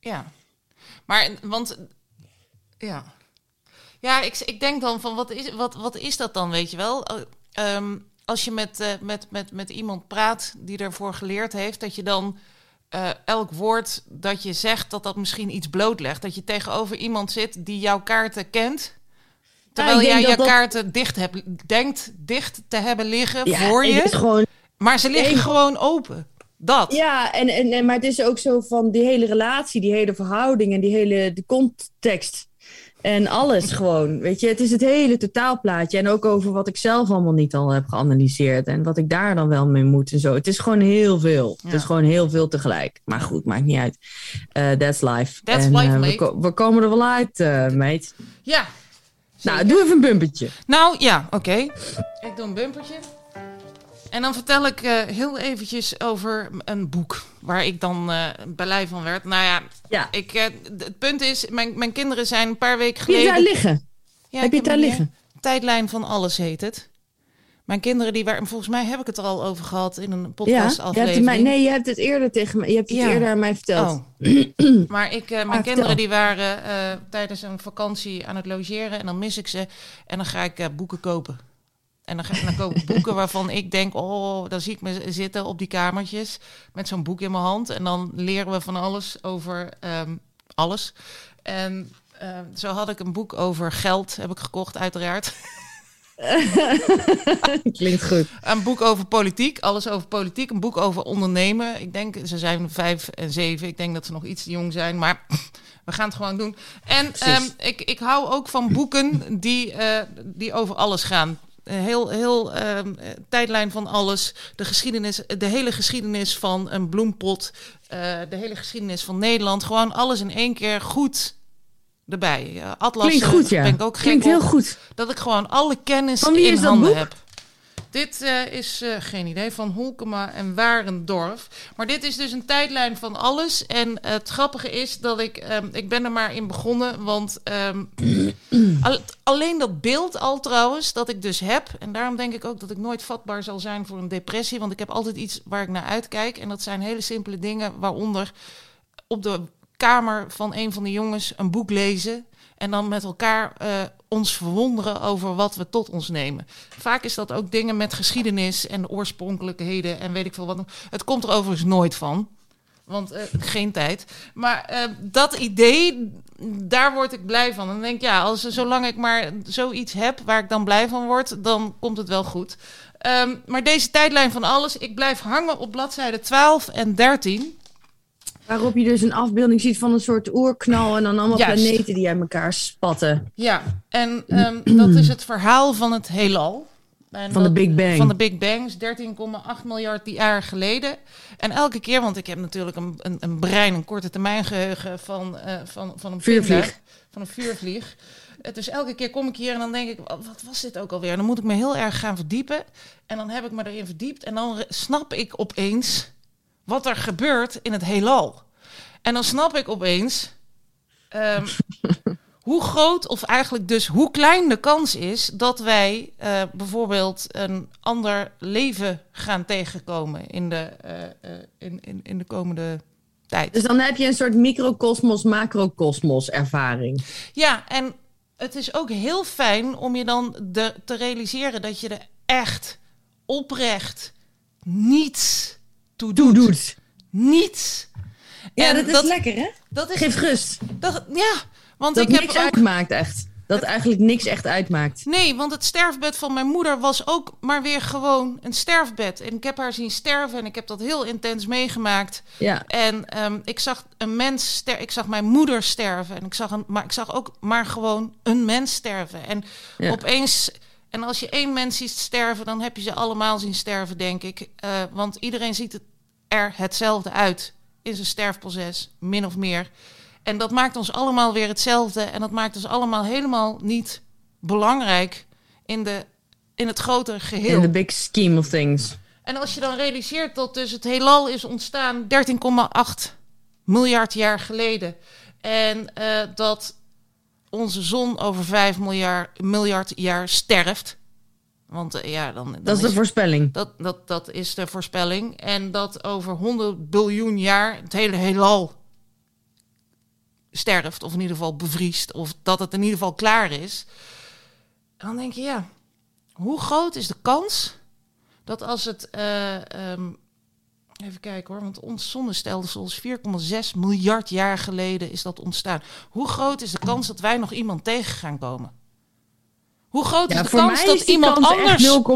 ja. Maar, want, ja. Ja, ik, ik denk dan van, wat is, wat, wat is dat dan, weet je wel? Eh, ehm, als je met, eh, met, met, met iemand praat die ervoor geleerd heeft, dat je dan eh, elk woord dat je zegt, dat dat misschien iets blootlegt. Dat je tegenover iemand zit die jouw kaarten kent. Terwijl jij je dat- kaarten dicht hebt, denkt dicht te hebben liggen voor en je. gewoon Maar ze liggen gewoon open. Dat. Ja, en, en, en, maar het is ook zo van die hele relatie, die hele verhouding en die hele de context. En alles gewoon, weet je. Het is het hele totaalplaatje. En ook over wat ik zelf allemaal niet al heb geanalyseerd. En wat ik daar dan wel mee moet en zo. Het is gewoon heel veel. Het is gewoon heel veel tegelijk. Maar goed, maakt niet uit. Eh, that's life. That's en, life, eh, we, ko- we komen er wel uit, mate. Ja. Nou, doe even een bumpertje. Nou ja, oké. Ik doe een bumpertje. En dan vertel ik eh, heel eventjes over een boek waar ik dan eh blij van werd. Nou ja, Ja. ik, eh, het punt is, mijn, mijn kinderen zijn een paar weken Heb je geleden... daar liggen? Ja, Heb je het daar liggen? Tijdlijn van alles heet het. Mijn kinderen die waren, volgens mij heb ik het er al over gehad in een Ja, hebt het mij, nee, je hebt het eerder tegen me. Je hebt het Ja. eerder aan mij verteld. Oh. [CLEARS THROAT] maar ik, mijn vertel. kinderen die waren tijdens een vakantie aan het logeren en dan mis ik ze en dan ga ik boeken kopen. En dan, ga, dan koop ik boeken waarvan ik denk, oh, dan zie ik me zitten op die kamertjes met zo'n boek in mijn hand. En dan leren we van alles over ehm, alles. En eh, zo had ik een boek over geld, heb ik gekocht uiteraard. [LAUGHS] Klinkt goed. Een boek over politiek, alles over politiek. Een boek over ondernemen. Ik denk, ze zijn vijf en zeven. Ik denk dat ze nog iets te jong zijn, maar [CLEARS THROAT] we gaan het gewoon doen. En ehm, ik, ik hou ook van boeken die, eh, die over alles gaan. Een Heel, heel ehm, eh, tijdlijn van alles. De geschiedenis, de hele geschiedenis van een bloempot. eh, de hele geschiedenis van Nederland. Gewoon alles in één keer goed erbij. Ja, Atlas Klinkt goed, ja. ben ik ook Klinkt heel op. goed. Dat ik gewoon alle kennis in handen boek? heb. Dit eh, is eh, geen idee van Holkema en Warendorf. Maar dit is dus een tijdlijn van alles. En het grappige is dat ik, ehm, ik ben er maar in begonnen. Want ehm, [CLEARS THROAT] al- alleen dat beeld al trouwens, dat ik dus heb. En daarom denk ik ook dat ik nooit vatbaar zal zijn voor een depressie. Want ik heb altijd iets waar ik naar uitkijk. En dat zijn hele simpele dingen, waaronder op de kamer van een van de jongens een boek lezen. En dan met elkaar eh, ons verwonderen over wat we tot ons nemen. Vaak is dat ook dingen met geschiedenis en de oorspronkelijkheden en weet ik veel wat. Het komt er overigens nooit van. Want eh, geen tijd. Maar eh, dat idee, daar word ik blij van. Dan denk ik, ja, als, zolang ik maar zoiets heb waar ik dan blij van word, dan komt het wel goed. Ehm, maar deze tijdlijn van alles, ik blijf hangen op bladzijde 12 en 13. Waarop je dus een afbeelding ziet van een soort oerknal en dan allemaal Juist. planeten die uit elkaar spatten. Ja, en ehm, dat is het verhaal van het heelal. En Van de Big Bang. Van de Big Bang, is 13,8 miljard jaar geleden. En elke keer, want ik heb natuurlijk een, een, een brein, een korte termijn geheugen van, eh, van, van een Vuurvlieg. pinda, Van een vuurvlieg. Dus elke keer kom ik hier en dan denk ik, wat was dit ook alweer? Dan moet ik me heel erg gaan verdiepen. En dan heb ik me erin verdiept en dan snap ik opeens wat er gebeurt in het heelal. En dan snap ik opeens ehm, [LAUGHS] hoe groot, of eigenlijk dus hoe klein de kans is dat wij eh, bijvoorbeeld een ander leven gaan tegenkomen in de, eh, eh, in, in, in de komende tijd. Dus dan heb je een soort microcosmos, macrocosmos ervaring. Ja, en het is ook heel fijn om je dan de, te realiseren dat je er echt oprecht niets toe doet. Doe doet. Niets. Ja, En dat is dat- lekker hè? Dat is, Geeft rust. dat, ja, want Dat ik heb niks uitmaakt echt. Dat eigenlijk niks echt uitmaakt. Nee, want het sterfbed van mijn moeder was ook maar weer gewoon een sterfbed. En ik heb haar zien sterven en ik heb dat heel intens meegemaakt. Ja. En ehm, ik zag een mens sterven. Ik zag mijn moeder sterven. En ik zag, een, maar ik zag ook maar gewoon een mens sterven. En Ja. opeens. En als je één mens ziet sterven, dan heb je ze allemaal zien sterven, denk ik. Eh, want iedereen ziet het er hetzelfde uit in zijn sterfproces, min of meer. En dat maakt ons allemaal weer hetzelfde. En dat maakt ons allemaal helemaal niet belangrijk in, de, in het grotere geheel. In the big scheme of things. En als je dan realiseert dat dus het heelal is ontstaan 13,8 miljard jaar geleden. En eh, dat onze zon over 5 miljard, miljard jaar sterft. Want eh, ja, dan, dan Dat is de voorspelling. dat, dat, dat is de voorspelling. En dat over 100 biljoen jaar het hele heelal sterft. Of in ieder geval bevriest. Of dat het in ieder geval klaar is. Dan denk je, ja, hoe groot is de kans dat als het... eh, ehm, even kijken hoor, want ons zonnestelsel is 4,6 miljard jaar geleden is dat ontstaan. Hoe groot is de kans dat wij nog iemand tegen gaan komen? Hoe groot Ja, is de kans dat iemand kans anders... echt [LAUGHS] 0,000.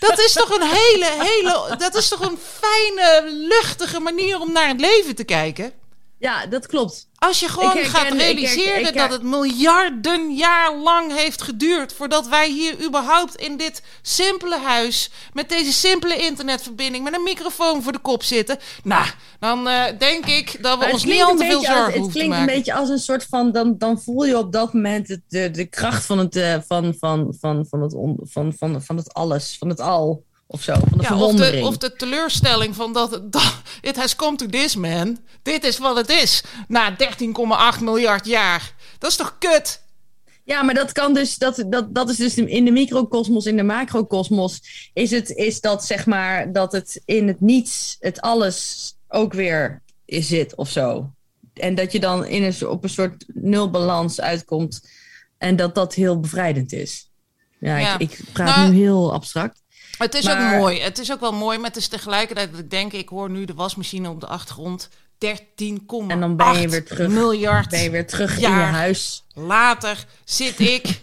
Dat is toch een hele, hele. Dat is toch een fijne, luchtige manier om naar het leven te kijken? Ja, dat klopt. Als je gewoon herken- gaat ik realiseren herken- ik dat het miljarden jaar lang heeft geduurd voordat wij hier überhaupt in dit simpele huis met deze simpele internetverbinding met een microfoon voor de kop zitten. Nou, dan eh, denk ik dat we Maar ons niet al te veel beetje als- zorgen Het klinkt een beetje als een soort van... Dan, dan voel je op dat moment het, de, de kracht van het, eh, van, van, van, van, het on- van, van, van het alles. Van het al. Of zo. Van de Ja, of, de, verwondering. of de teleurstelling van dat, dat it has come to this man. Dit is wat het is na 13,8 miljard jaar. Dat is toch kut? Ja, maar dat kan dus, dat, dat, dat is dus in de microcosmos, in de macrocosmos, is het, is dat zeg maar, dat het in het niets, het alles ook weer is zit of zo. En dat je dan in een, op een soort nulbalans uitkomt en dat dat heel bevrijdend is. Ja, Ja. Ik, ik praat Nou, nu heel abstract. Het is Maar- ook mooi. Het is ook wel mooi, maar het is tegelijkertijd dat ik denk, ik hoor nu de wasmachine op de achtergrond. 13,8 En dan ben je weer terug. miljard Ben je weer terug in je huis. later zit ik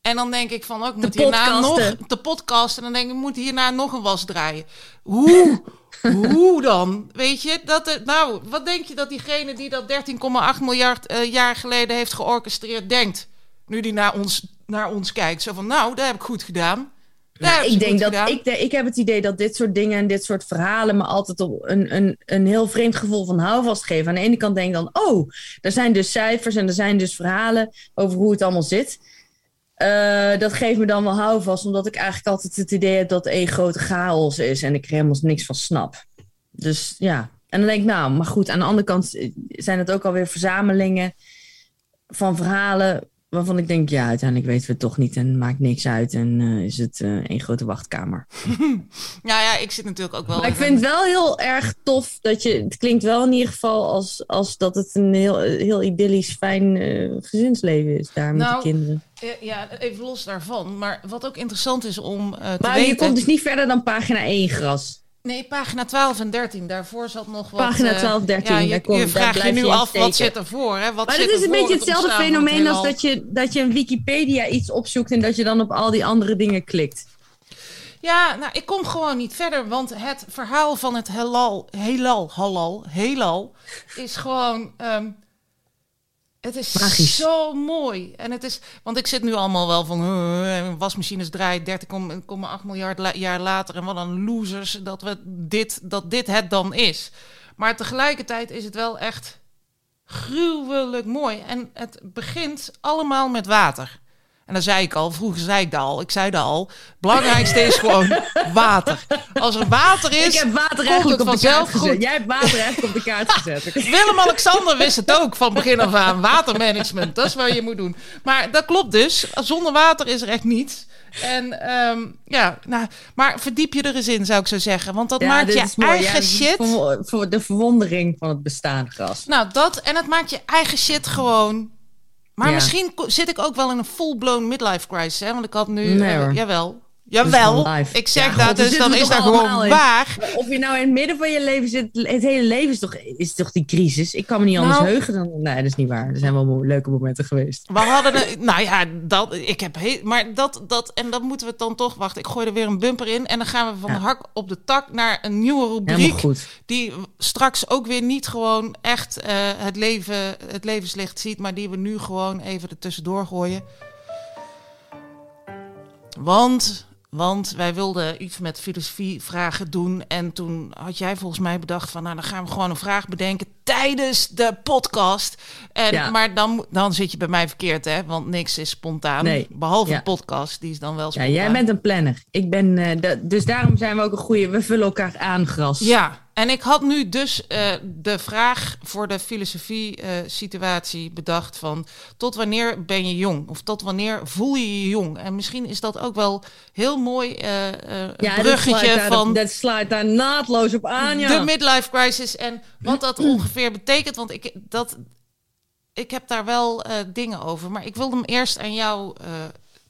En dan denk ik van, ook Te moet hierna nog de podcast. En dan denk ik, moet hierna nog een was draaien. Hoe? [LAUGHS] Hoe dan? Weet je, dat er, nou, wat denk je dat diegene die dat 13,8 miljard eh, jaar geleden heeft georchestreerd denkt? Nu die naar ons, naar ons kijkt. Zo van, nou, dat heb ik goed gedaan. Nou, ik denk dat gedaan. ik, ik heb het idee dat dit soort dingen en dit soort verhalen me altijd op een, een, een heel vreemd gevoel van houvast geven. Aan de ene kant denk ik dan, oh, er zijn dus cijfers en er zijn dus verhalen over hoe het allemaal zit. Eh, dat geeft me dan wel houvast, omdat ik eigenlijk altijd het idee heb dat één grote chaos is en ik er helemaal niks van snap. Dus ja, en dan denk ik, nou, maar goed, aan de andere kant eh, zijn het ook alweer verzamelingen van verhalen waarvan ik denk, ja, uiteindelijk weten we het toch niet en maakt niks uit en eh, is het eh één grote wachtkamer. [LAUGHS] Ja, ja, ik zit natuurlijk ook wel... Maar ik vind het wel heel erg tof dat je, het klinkt wel in ieder geval als, als dat het een heel, heel idyllisch, fijn eh, gezinsleven is daar met Nou, de kinderen. Eh, Ja, even los daarvan. Maar wat ook interessant is om te Maar weten... je komt dus niet verder dan pagina 1 gras. Nee, pagina 12 en 13. Daarvoor zat nog wat... Pagina eh, 12, 13, Ja, je, daar je daar vraagt je nu je af, wat zit ervoor? Hè? Wat Maar het is een beetje het hetzelfde fenomeen als dat je, dat je in Wikipedia iets opzoekt en dat je dan op al die andere dingen klikt. Ja, nou, ik kom gewoon niet verder. Want het verhaal van het heelal, heelal, halal, heelal, is gewoon... ehm, het is Magisch. zo mooi. En het is, want ik zit nu allemaal wel van uh, wasmachines draaien 13,8 miljard la- jaar later en wat een losers dat we dit dat dit het dan is. Maar tegelijkertijd is het wel echt gruwelijk mooi en het begint allemaal met water. En dan zei ik al, vroeger zei ik dat al, ik zei dat al. Het belangrijkste is gewoon [LAUGHS] water. Als er water is, ik heb water eigenlijk op de kaart vanzelf gezet. goed. Jij hebt water eigenlijk op de kaart gezet. [LAUGHS] Willem-Alexander wist het ook van begin af aan. Watermanagement, dat is wat je moet doen. Maar dat klopt dus. Zonder water is er echt niets. En ehm, ja, nou, maar verdiep je er eens in, zou ik zo zeggen. Want dat Ja, maakt je eigen Ja, shit. Voor, voor de verwondering van het bestaan gras. Nou, dat en het maakt je eigen shit gewoon. Maar Ja. misschien zit ik ook wel in een full-blown midlife crisis. Hè? Want ik had nu. Nee, eh, jawel. Jawel. Ik zeg Ja, dat, dus dan is dat gewoon in. waar. Of je nou in het midden van je leven zit, het hele leven is toch, is toch die crisis? Ik kan me niet anders Nou- heugen dan. Nee, dat is niet waar. Er zijn wel leuke momenten geweest. We hadden, een, nou ja, dat, ik heb heel, maar dat, dat, en dan moeten we dan toch wachten. Ik gooi er weer een bumper in en dan gaan we van Ja. de hak op de tak naar een nieuwe rubriek. Die straks ook weer niet gewoon echt eh, het, leven, het levenslicht ziet, maar die we nu gewoon even er tussendoor gooien. Want, want wij wilden iets met filosofievragen doen. En toen had jij volgens mij bedacht van, nou dan gaan we gewoon een vraag bedenken tijdens de podcast. En, Ja. Maar dan, dan zit je bij mij verkeerd, hè? Want niks is spontaan. Nee. Behalve Ja. een podcast, die is dan wel Ja, spontaan. jij bent een planner. Ik ben, eh, dus daarom zijn we ook een goede. We vullen elkaar aan, gras. Ja, en ik had nu dus eh, de vraag voor de filosofie-situatie bedacht van... tot wanneer ben je jong? Of tot wanneer voel je je jong? En misschien is dat ook wel heel mooi eh, eh, een Ja, dat bruggetje van dat sluit daar naadloos op aan, ja. de midlife crisis... en wat dat ongeveer betekent. Want ik, dat, ik heb daar wel eh, dingen over. Maar ik wilde hem eerst aan jou eh,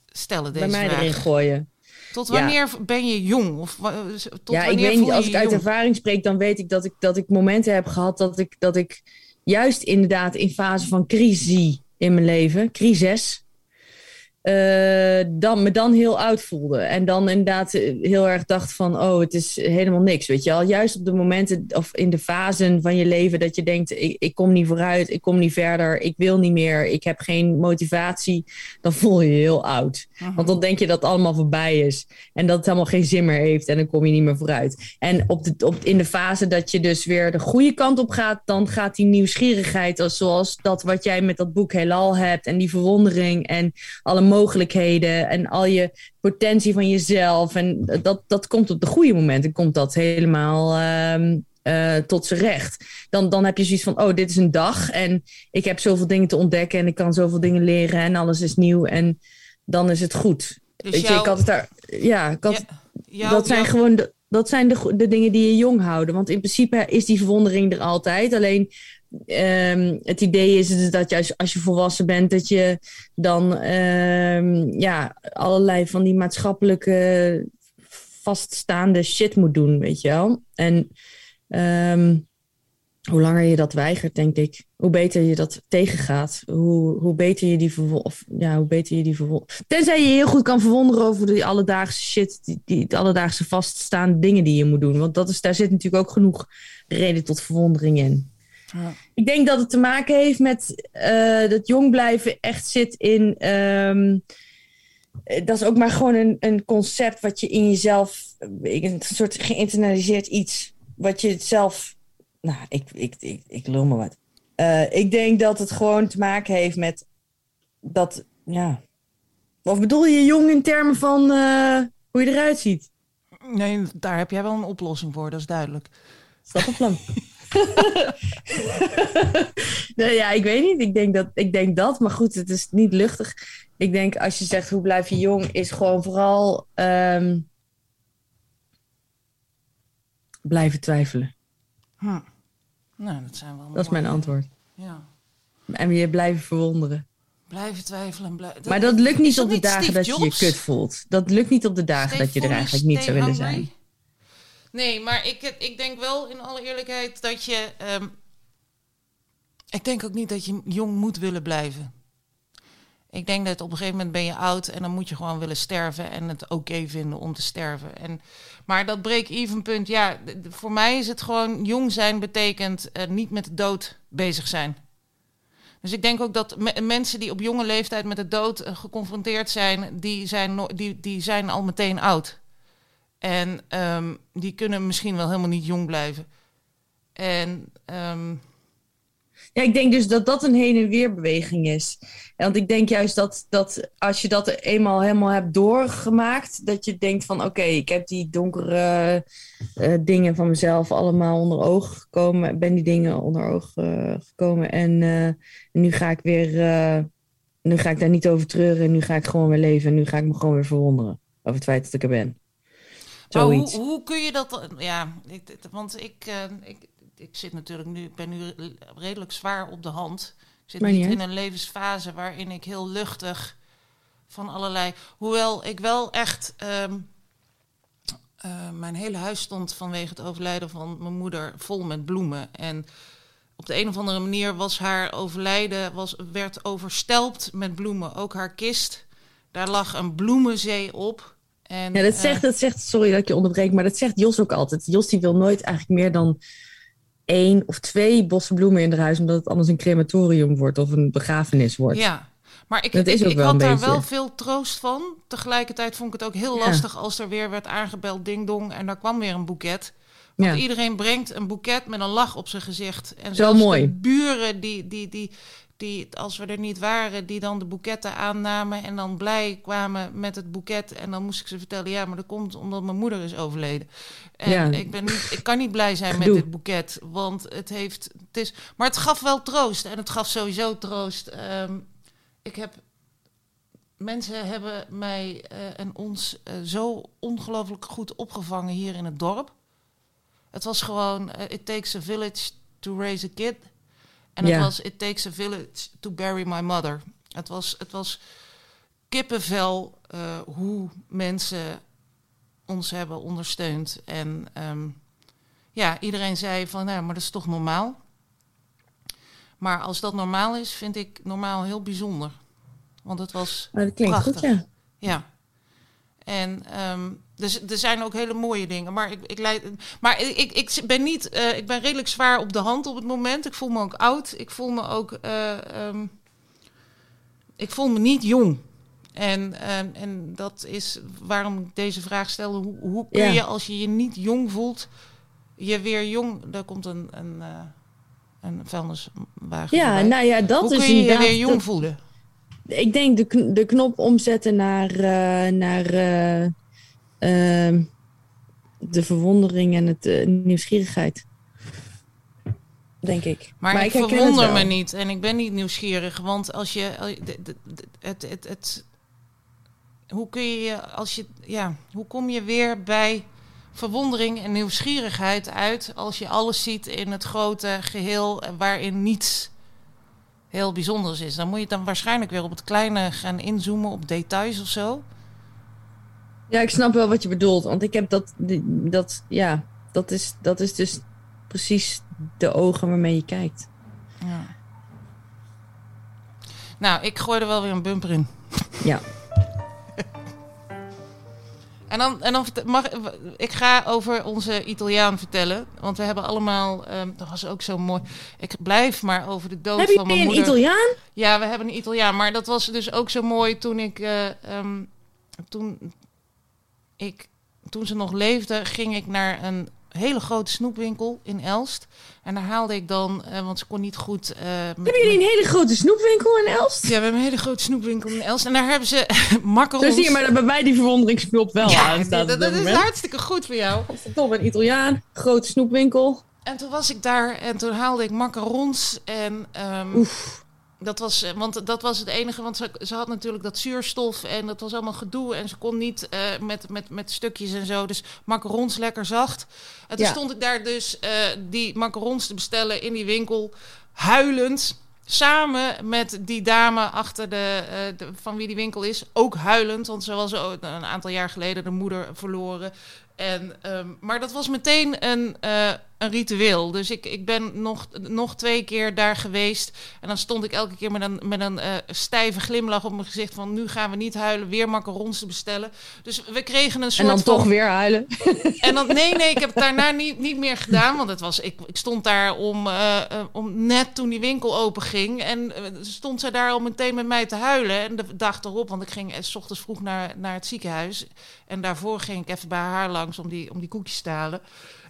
stellen, deze Bij mij vraag. erin gooien. Tot Ja. wanneer ben je jong? Of wa- tot ja, ik weet niet. Als ik uit jong? ervaring spreek, dan weet ik dat ik, dat ik momenten heb gehad dat ik, dat ik juist inderdaad in fase van crisis in mijn leven, crisis, eh, dan, me dan heel oud voelde. En dan inderdaad heel erg dacht van, oh, het is helemaal niks, weet je wel. Juist op de momenten of in de fasen van je leven dat je denkt, ik, ik kom niet vooruit, ik kom niet verder, ik wil niet meer, ik heb geen motivatie, dan voel je je heel oud. Want dan denk je dat het allemaal voorbij is. En dat het helemaal geen zin meer heeft. En dan kom je niet meer vooruit. En op de, op, in de fase dat je dus weer de goede kant op gaat. Dan gaat die nieuwsgierigheid. als- Zoals dat wat jij met dat boek Heelal hebt. En die verwondering. En alle mogelijkheden. En al je potentie van jezelf. En dat, dat komt op de goede momenten. Komt dat helemaal... ehm, eh, tot zijn recht. Dan, dan heb je zoiets van, oh, dit is een dag. En ik heb zoveel dingen te ontdekken. En ik kan zoveel dingen leren. En alles is nieuw. En dan is het goed. Dus Weet je, jouw- ik had het daar. Ja, ik had, dat zijn gewoon de, dat zijn de, de dingen die je jong houden. Want in principe is die verwondering er altijd. Alleen ehm, het idee is dus dat je als, je volwassen bent, dat je dan ehm, ja, allerlei van die maatschappelijke vaststaande shit moet doen, weet je wel. En ehm, hoe langer je dat weigert, denk ik, hoe beter je dat tegengaat. Hoe, hoe beter je die ja, hoe beter je die verwondert. Tenzij je heel goed kan verwonderen over die alledaagse shit, die, die alledaagse vaststaande dingen die je moet doen. Want dat is, daar zit natuurlijk ook genoeg reden tot verwondering in. Ja. Ik denk dat het te maken heeft met uh, dat jong blijven echt zit in. Um, dat is ook maar gewoon een, een concept wat je in jezelf. Een soort geïnternaliseerd iets. Wat je zelf nou, ik, ik, ik, ik lul me wat. Uh, ik denk dat het gewoon te maken heeft met dat, ja. Of bedoel je jong in termen van uh, hoe je eruit ziet? Nee, daar heb jij wel een oplossing voor, dat is duidelijk. Stappenplan. [LAUGHS] [LAUGHS] nee, ja, ik weet niet. Ik denk, dat, ik denk dat, maar goed, het is niet luchtig. Ik denk als je zegt hoe blijf je jong, is gewoon vooral um, blijven twijfelen. Hm. Nou, dat zijn wel. Dat is mijn antwoord. Ja. En weer blijven verwonderen. Blijven twijfelen. Blij... maar dat lukt niet op de dagen dat je je kut voelt. Dat lukt niet op de dagen dat je er eigenlijk niet zou willen zijn. Nee, maar ik, ik denk wel in alle eerlijkheid dat je. Um, ik denk ook niet dat je jong moet willen blijven. Ik denk dat op een gegeven moment ben je oud en dan moet je gewoon willen sterven en het oké vinden om te sterven. En, maar dat break-even punt, ja, voor mij is het gewoon jong zijn betekent uh, niet met de dood bezig zijn. Dus ik denk ook dat mensen die op jonge leeftijd met de dood uh, geconfronteerd zijn, die zijn, die, die zijn al meteen oud. En um, die kunnen misschien wel helemaal niet jong blijven. En um, ja, ik denk dus dat dat een heen en weer beweging is. Want ik denk juist dat, dat als je dat eenmaal helemaal hebt doorgemaakt, dat je denkt van oké, ik heb die donkere uh, dingen van mezelf allemaal onder ogen gekomen, ben die dingen onder ogen uh, gekomen en uh, nu ga ik weer, nu ga ik daar niet over treuren en nu ga ik gewoon weer leven en nu ga ik me gewoon weer verwonderen over het feit dat ik er ben. Hoe, hoe, kun je dat? Ja, ik, want ik, ik, ik zit natuurlijk nu, ik ben nu redelijk zwaar op de hand. Ik zit niet in een levensfase waarin ik heel luchtig van allerlei. Hoewel ik wel echt. Um, uh, mijn hele huis stond vanwege het overlijden van mijn moeder vol met bloemen. En op de een of andere manier was haar overlijden, was, werd overstelpt met bloemen. Ook haar kist. Daar lag een bloemenzee op. En, ja, dat zegt, uh, dat zegt, sorry dat ik je onderbreek, maar dat zegt Jos ook altijd. Jos die wil nooit eigenlijk meer dan één of twee bossen bloemen in het huis, omdat het anders een crematorium wordt of een begrafenis wordt. Ja, maar ik, ik, ik had daar wel veel troost van. Tegelijkertijd vond ik het ook heel lastig als er weer werd aangebeld ding dong en daar kwam weer een boeket. Want ja. iedereen brengt een boeket met een lach op zijn gezicht. En zelfs mooi. de buren die, die, die, die, als we er niet waren, die dan de boeketten aannamen en dan blij kwamen met het boeket. En dan moest ik ze vertellen, ja, maar dat komt omdat mijn moeder is overleden. En ja. ik, ben niet, ik kan niet blij zijn [LAUGHS] met dit boeket, want het heeft, het is, maar het gaf wel troost en het gaf sowieso troost. Um, ik heb, mensen hebben mij uh, en ons uh, zo ongelooflijk goed opgevangen hier in het dorp. Het was gewoon, uh, it takes a village to raise a kid. En het ja. was It Takes a Village to Bury My Mother. Het was, het was kippenvel uh, hoe mensen ons hebben ondersteund. En um, ja, iedereen zei van, nou, maar dat is toch normaal? Maar als dat normaal is, vind ik normaal heel bijzonder. Want het was maar dat klinkt prachtig. goed, ja. Ja. En um, dus er zijn ook hele mooie dingen. Maar ik, ik, leid, maar ik, ik ben niet. Uh, ik ben redelijk zwaar op de hand op het moment. Ik voel me ook oud. Ik voel me ook. Uh, um, ik voel me niet jong. En, um, en dat is waarom ik deze vraag stelde. Hoe, hoe kun ja. je als je je niet jong voelt, je weer jong. Daar komt een, een, een vuilniswagen. Ja, nou ja, dat hoe is kun je je weer jong dat, voelen? Ik denk de, kn de knop omzetten naar. Naar uh, de verwondering en het uh, nieuwsgierigheid. Denk ik. Maar, maar ik, ik verwonder me niet en ik ben niet nieuwsgierig. Want als je. Het, het, het, het, hoe kun je. Als je ja, hoe kom je weer bij verwondering en nieuwsgierigheid uit. als je alles ziet in het grote geheel. waarin niets heel bijzonders is? Dan moet je dan waarschijnlijk weer op het kleine gaan inzoomen op details of zo. Ja, ik snap wel wat je bedoelt. Want ik heb dat, dat ja, dat is, dat is dus precies de ogen waarmee je kijkt. Ja. Nou, ik gooi er wel weer een bumper in. Ja. [LAUGHS] En dan, en dan mag ik ga over onze Italiaan vertellen. Want we hebben allemaal, ehm, dat was ook zo mooi. Ik blijf maar over de dood van mijn jullie een moeder. Italiaan? Ja, we hebben een Italiaan. Maar dat was dus ook zo mooi toen ik. eh, ehm, toen, ik toen ze nog leefde, ging ik naar een hele grote snoepwinkel in Elst. En daar haalde ik dan, eh, want ze kon niet goed. met- Hebben jullie een hele grote snoepwinkel in Elst? Ja, we hebben een hele grote snoepwinkel in Elst. En daar hebben ze [LAUGHS] macarons. Zo zie je maar bij mij die verwonderingsknop wel ja, aan staat. dat, dat is hartstikke goed voor jou. Top, een Italiaan, grote snoepwinkel. En toen was ik daar en toen haalde ik macarons. En ehm, Oef. Dat was, eh, want dat was het enige, want ze, ze had natuurlijk dat zuurstof en dat was allemaal gedoe. En ze kon niet eh, met, met, met stukjes en zo. Dus macarons lekker zacht. En toen Ja. stond ik daar dus eh, die macarons te bestellen in die winkel, huilend. Samen met die dame achter de, de- van wie die winkel is, ook huilend, want ze was ook een aantal jaar geleden de moeder verloren. En, ehm, maar dat was meteen een, een ritueel. Dus ik, ik ben nog, nog twee keer daar geweest. En dan stond ik elke keer met een, met een eh, stijve glimlach op mijn gezicht van... nu gaan we niet huilen, weer macarons te bestellen. Dus we kregen een En soort dan van... toch weer huilen. [LAUGHS] En dan, nee, nee, ik heb het daarna niet, niet meer gedaan. Want het was, ik, ik stond daar om, eh, eh, om net toen die winkel open ging. En stond zij daar al meteen met mij te huilen. En de dag erop, want ik ging s ochtends vroeg naar, naar het ziekenhuis. En daarvoor ging ik even bij haar langs om die, om die koekjes te halen.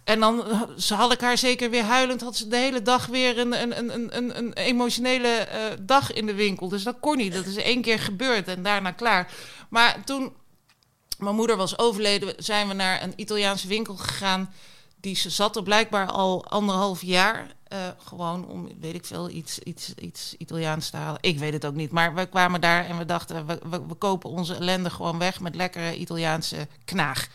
En dan eh, had ik haar zeker weer huilend. Had ze de hele dag weer een, een, een, een- een, een emotionele eh, dag in de winkel. Dus dat kon niet. Dat is één keer gebeurd en daarna klaar. Maar toen mijn moeder was overleden, zijn we naar een Italiaanse winkel gegaan. Die ze zat er blijkbaar al anderhalf jaar. eh, gewoon om, weet ik veel, iets, iets, iets Italiaans te halen. Ik weet het ook niet. Maar we kwamen daar en we dachten, we, we, we kopen onze ellende gewoon weg met lekkere Italiaanse knaag.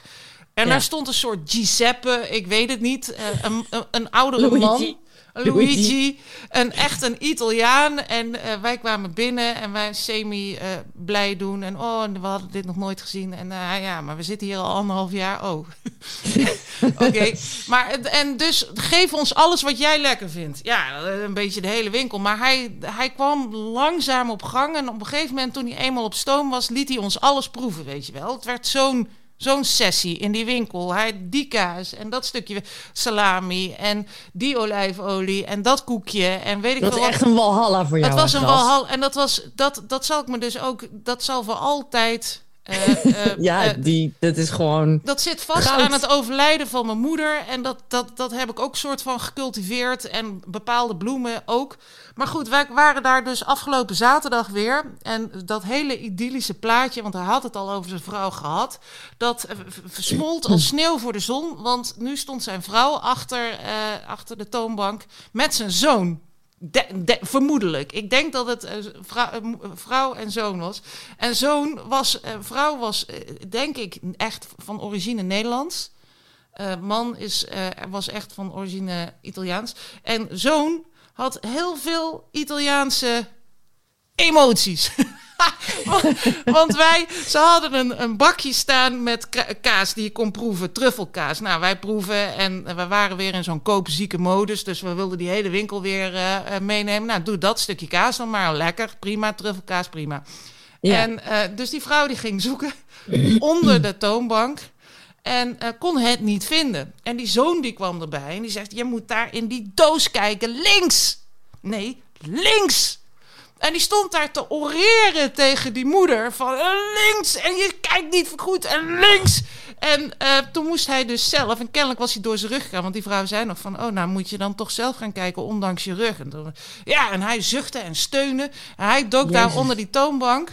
En Ja. daar stond een soort Giuseppe, ik weet het niet, eh, [LAUGHS] een, een, een oudere Luigi. man. Luigi, Luigi. een echt een Italiaan. En eh, wij kwamen binnen en wij semi eh, blij doen. En oh, we hadden dit nog nooit gezien. En ja, maar we zitten hier al anderhalf jaar. Oh, [LAUGHS] oké. Maar en dus geef ons alles wat jij lekker vindt. Ja, een beetje de hele winkel. Maar hij, hij kwam langzaam op gang. En op een gegeven moment, toen hij eenmaal op stoom was, liet hij ons alles proeven, weet je wel. Het werd zo'n zo'n sessie in die winkel. Hij die kaas en dat stukje salami en die olijfolie en dat koekje en weet ik Dat is veel wat. echt een walhalla voor jou. Het was een hè, gast. walhal en dat was dat dat zal ik me dus ook dat zal voor altijd. Eh, [LAUGHS] eh, Ja, eh, die, dat is gewoon... dat zit vast Goud. aan het overlijden van mijn moeder. En dat, dat, dat heb ik ook soort van gecultiveerd. En bepaalde bloemen ook. Maar goed, wij waren daar dus afgelopen zaterdag weer. En dat hele idyllische plaatje, want hij had het al over zijn vrouw gehad. Dat versmolt als sneeuw voor de zon. Want nu stond zijn vrouw achter, achter de toonbank met zijn zoon. De- de- vermoedelijk. Ik denk dat het eh, eh, mo- vrouw en zoon was. En zoon was, eh, vrouw was, eh, denk ik, echt van origine Nederlands. Eh, man is, eh, was echt van origine Italiaans. En zoon had heel veel Italiaanse emoties. [LAUGHS] want, [LAUGHS] want wij, ze hadden een, een bakje staan met ka- kaas die je kon proeven, truffelkaas. Nou, wij proeven en we waren weer in zo'n koopzieke modus. Dus we wilden die hele winkel weer eh, eh, meenemen. Nou, doe dat stukje kaas dan maar. Lekker, prima, truffelkaas, prima. Ja. En eh, dus die vrouw die ging zoeken [LAUGHS] onder de toonbank. En eh, kon het niet vinden. En die zoon die kwam erbij en die zegt: Je moet daar in die doos kijken, links. Nee, links. En die stond daar te oreren tegen die moeder van eh, links. En je kijkt niet goed en links. En eh, toen moest hij dus zelf, en kennelijk was hij door zijn rug gegaan, want die vrouw zei nog van, oh nou moet je dan toch zelf gaan kijken, ondanks je rug. En toen- ja, en hij zuchtte en steunde. En hij dook daar onder die toonbank.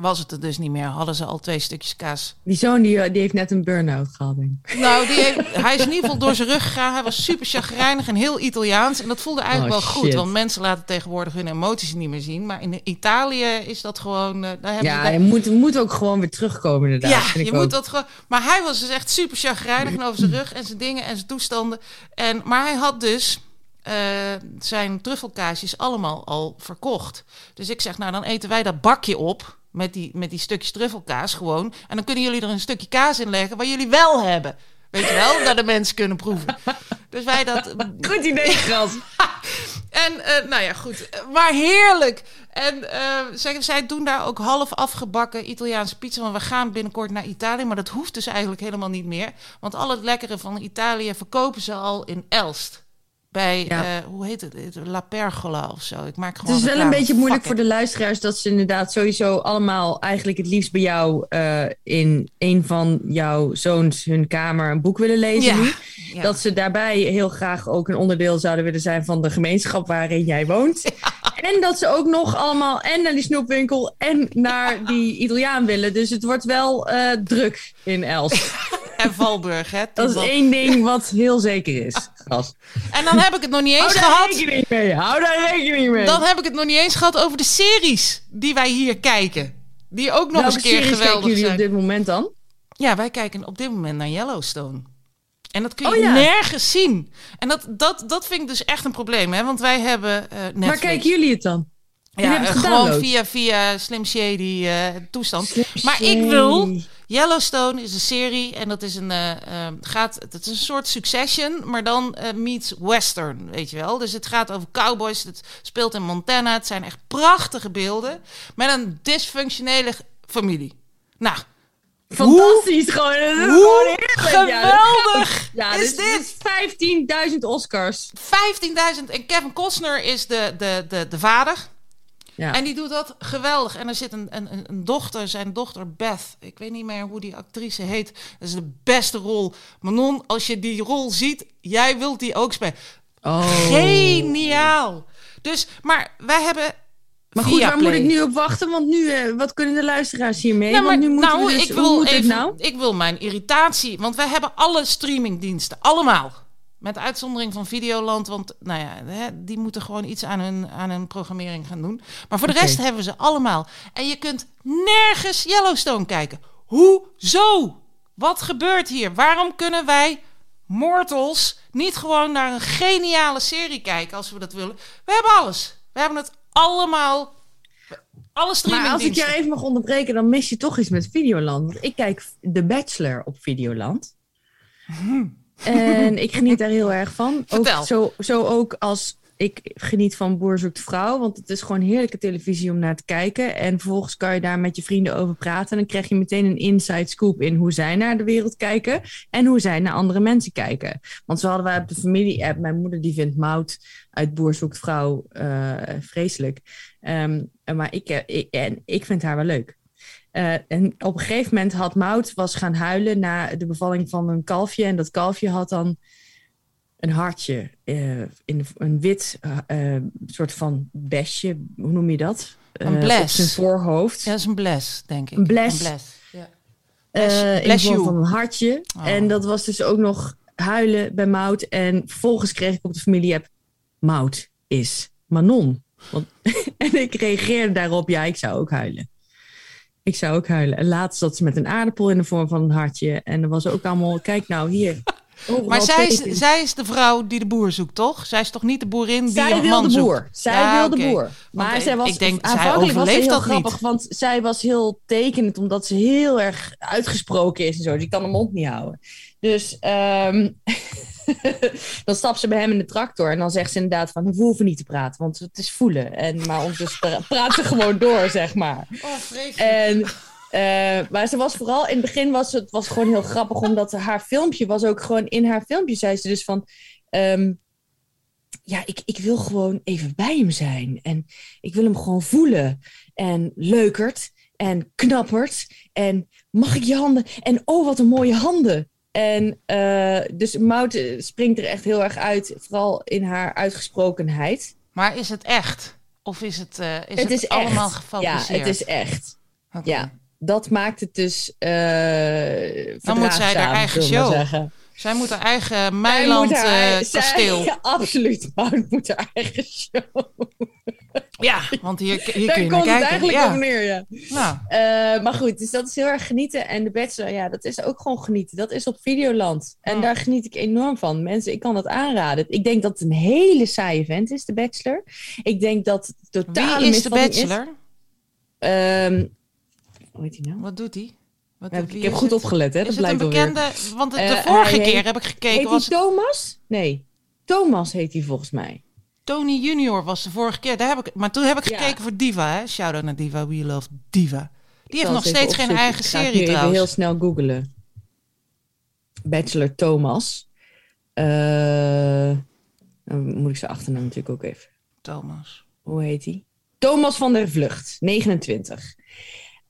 Was het er dus niet meer, hadden ze al twee stukjes kaas. Die zoon die, die heeft net een burn-out gehad, denk ik. Nou, die heeft, hij is in ieder geval door zijn rug gegaan. Hij was super chagrijnig en heel Italiaans. En dat voelde eigenlijk Oh, wel goed. Want mensen laten tegenwoordig hun emoties niet meer zien. Maar in Italië is dat gewoon... eh, daar Ja, je moet, moet ook gewoon weer terugkomen inderdaad. ja, vind je ik moet ook. dat gewoon. Maar hij was dus echt super chagrijnig en over zijn rug en zijn dingen en zijn toestanden. En, maar hij had dus eh, zijn truffelkaasjes allemaal al verkocht. Dus ik zeg, nou dan eten wij dat bakje op met die, met die stukjes truffelkaas gewoon. En dan kunnen jullie er een stukje kaas in leggen wat jullie wel hebben. Weet je wel, dat de mensen kunnen proeven. Dus wij dat... [LAUGHS] Goed idee, Gras. [LAUGHS] En eh, nou ja, goed. Maar heerlijk. En eh, zij, zij doen daar ook half afgebakken Italiaanse pizza. Want we gaan binnenkort naar Italië. Maar dat hoeft dus eigenlijk helemaal niet meer. Want al het lekkere van Italië verkopen ze al in Elst. Bij, Ja. eh, hoe heet het? La Pergola of zo. Ik maak Het gewoon is wel een beetje moeilijk voor de luisteraars dat ze inderdaad sowieso allemaal eigenlijk het liefst bij jou eh, in een van jouw zoons hun kamer een boek willen lezen. Ja, nu. [LAUGHS] ja. Dat ze daarbij heel graag ook een onderdeel zouden willen zijn van de gemeenschap waarin jij woont. [LAUGHS] En dat ze ook nog allemaal en naar die snoepwinkel en naar die Italiaan willen. Dus het wordt wel eh, druk in Els. [LAUGHS] [LAUGHS] En Valburg, hè? Dat is één ding wat heel zeker is. En dan heb ik het nog niet Hou eens daar gehad. rekening mee. Hou daar rekening mee. Dan heb ik het nog niet eens gehad over de series die wij hier kijken. Die ook nog eens een keer series kijken geweldig jullie zijn. op dit moment dan? Ja, wij kijken op dit moment naar Yellowstone. En dat kun je Oh ja. nergens zien. En dat, dat, dat vind ik dus echt een probleem, hè? Want wij hebben eh Netflix. Maar kijken jullie het dan? Ja, eh, gewoon via, via Slim Shady eh, toestand. Slim maar ik wil... Yellowstone is een serie en dat is een, eh, gaat, het is een soort Succession, maar dan meets Western, weet je wel. Dus het gaat over cowboys, het speelt in Montana. Het zijn echt prachtige beelden met een dysfunctionele familie. Nou, Fantastisch is gewoon hoe geweldig [LAUGHS] Ja, is dus, dit? dus 15.000 Oscars. 15.000 en Kevin Costner is de, de, de, de vader. Ja. En die doet dat geweldig. En er zit een, een, een- dochter, zijn dochter Beth. Ik weet niet meer hoe die actrice heet. Dat is de beste rol. Manon, als je die rol ziet, jij wilt die ook spelen. oh. Geniaal. Dus, maar wij hebben. Maar goed, waar moet ik nu op wachten? Want nu, eh, wat kunnen de luisteraars hiermee? Nou, maar, want nu moeten nou, we dus, ik hoe wil even, nou? ik wil mijn irritatie, want wij hebben alle streamingdiensten, allemaal. Met uitzondering van Videoland, want nou ja, hè, die moeten gewoon iets aan hun, aan hun programmering gaan doen. Maar voor de rest hebben we ze allemaal. En je kunt nergens Yellowstone kijken. Hoezo? Wat gebeurt hier? Waarom kunnen wij mortals niet gewoon naar een geniale serie kijken als we dat willen? We hebben alles. We hebben het allemaal. Alle Maar als ik jou even mag onderbreken, dan mis je toch iets met Videoland. Want ik kijk The Bachelor op Videoland. En ik geniet daar heel erg van. Vertel. Ook zo, zo ook als ik geniet van Boer zoekt vrouw. Want het is gewoon heerlijke televisie om naar te kijken. En vervolgens kan je daar met je vrienden over praten. En dan krijg je meteen een inside scoop in hoe zij naar de wereld kijken. En hoe zij naar andere mensen kijken. Want zo hadden wij op de familie-app. Mijn moeder die vindt Mout uit Boer zoekt vrouw eh, vreselijk. Ehm, maar ik, eh, ik, en ik vind haar wel leuk. Eh, en op een gegeven moment had Mout was gaan huilen na de bevalling van een kalfje. En dat kalfje had dan een hartje eh, in een wit eh, soort van besje. Hoe noem je dat? Een bles. Op zijn voorhoofd. Ja, dat is een bles, denk ik. Een bles. Ja. Eh, in bless de vorm you. van een hartje. Oh. En dat was dus ook nog huilen bij Mout. En vervolgens kreeg ik op de familie-app... Mout is Manon. Want, [LAUGHS] en ik reageerde daarop... Ja, ik zou ook huilen. Ik zou ook huilen. En laatst zat ze met een aardappel in de vorm van een hartje. En er was ook allemaal... Kijk nou, hier. Overal Maar zij is, zij is de vrouw die de boer zoekt, toch? Zij is toch niet de boerin die Zij een wil man de zoekt? boer. Zij Ja, wil de boer. Maar zij was ik denk, zij aanvankelijk was heel dat niet. grappig, want zij was heel tekenend omdat ze heel erg uitgesproken is en zo. Dus ik kan de mond niet houden. Dus ehm, [LAUGHS] dan stapt ze bij hem in de tractor en dan zegt ze inderdaad van, we hoeven niet te praten, want het is voelen. En maar ondertussen pra- praat ze gewoon door, zeg maar. Oh, vreselijk. En, eh, maar ze was vooral, in het begin was het was gewoon heel grappig, omdat haar filmpje was ook gewoon, in haar filmpje zei ze dus van, ehm, ja, ik, ik wil gewoon even bij hem zijn. En ik wil hem gewoon voelen. En leukert en knappert. En mag ik je handen? En oh, wat een mooie handen. En eh, dus Mout eh, springt er echt heel erg uit, vooral in haar uitgesprokenheid. Maar is het echt? Of is het, is het, het is allemaal echt. Ja, het is echt. Ja, dat maakt het dus. eh Dan moet zij haar eigen show. zeggen. Zij moet haar eigen Zij Meiland zij- kasteel. [LAUGHS] Ja, absoluut. Mout moet haar eigen show. Ja, want hier, hier Daar [LAUGHS] kun je naar komt het kijken. eigenlijk ja. op neer, ja. Nou, Eh, maar goed, dus dat is heel erg genieten. En de Bachelor, ja, dat is ook gewoon genieten. Dat is op Videoland. En daar geniet ik enorm van. Mensen, ik kan dat aanraden. Ik denk dat het een hele saaie vent is, de Bachelor. Ik denk dat het totale wie is de bachelor? Ehm, hoe heet hij nou? Wat doet hij? Wat, ik- ik heb is goed het? opgelet, hè? Is Dat het een alweer. bekende? Want de, de Eh, vorige hij keer heet- heb ik Heet gekeken, hij was het Thomas? Nee. Thomas heet hij volgens mij. Tony Junior was de vorige keer. Daar heb ik, maar toen heb ik Ja. gekeken voor Diva. Hè? Shout-out naar Diva. We love Diva. Die heeft nog steeds geen eigen Ik ga serie nu even trouwens. heel snel googelen. Bachelor Thomas. Eh, dan moet ik zijn achternaam natuurlijk ook even. Thomas. Hoe heet hij? Thomas van der Vlucht, 29.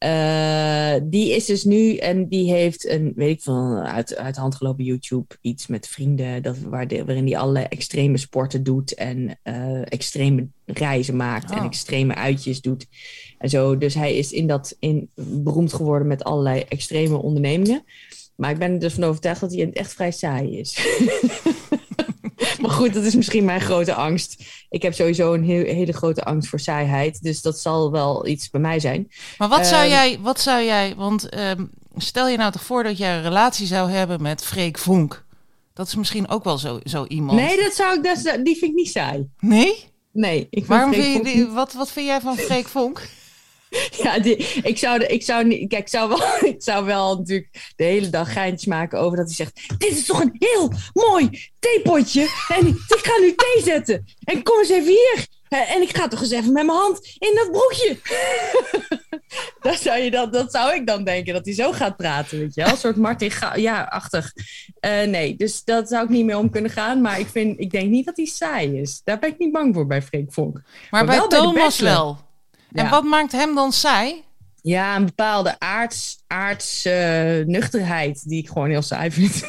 Eh, die is dus nu en die heeft een, weet ik van, uit, uit hand gelopen YouTube iets met vrienden, dat, waar de- waarin hij allerlei extreme sporten doet en eh, extreme reizen maakt en Oh. extreme uitjes doet en zo. Dus hij is in dat in, beroemd geworden met allerlei extreme ondernemingen. Maar ik ben er dus van overtuigd dat hij echt vrij saai is. [LAUGHS] maar goed, dat is misschien mijn grote angst. Ik heb sowieso een heel- hele grote angst voor saaiheid. Dus dat zal wel iets bij mij zijn. Maar wat zou Ehm, jij, wat zou jij, want ehm, stel je nou toch voor dat jij een relatie zou hebben met Freek Vonk. Dat is misschien ook wel zo, zo iemand. Nee, dat zou ik, dat, die vind ik niet saai. Nee? Nee, ik vind Waarom vind je die, wat, wat vind jij van Freek Vonk? [LAUGHS] Ja, die, ik, zou, de- ik, zou niet, kijk, ik, zou wel, [LAUGHS] ik zou wel natuurlijk de hele dag geintjes maken over dat hij zegt: Dit is toch een heel mooi theepotje. En ik ga nu thee zetten. En kom eens even hier. En ik ga toch eens even met mijn hand in dat broekje. [LAUGHS] dat, zou je dan, dat zou ik dan denken, dat hij zo gaat praten, weet je wel. Een soort Martin ja-achtig. Eh, nee, dus dat zou ik niet meer om kunnen gaan. Maar ik, vind, ik denk niet dat hij saai is. Daar ben ik niet bang voor bij Freek Vonk. Maar, Maar bij Thomas wel. En Ja. wat maakt hem dan saai? Ja, een bepaalde aards, aards eh, nuchterheid die ik gewoon heel saai vind. [LAUGHS]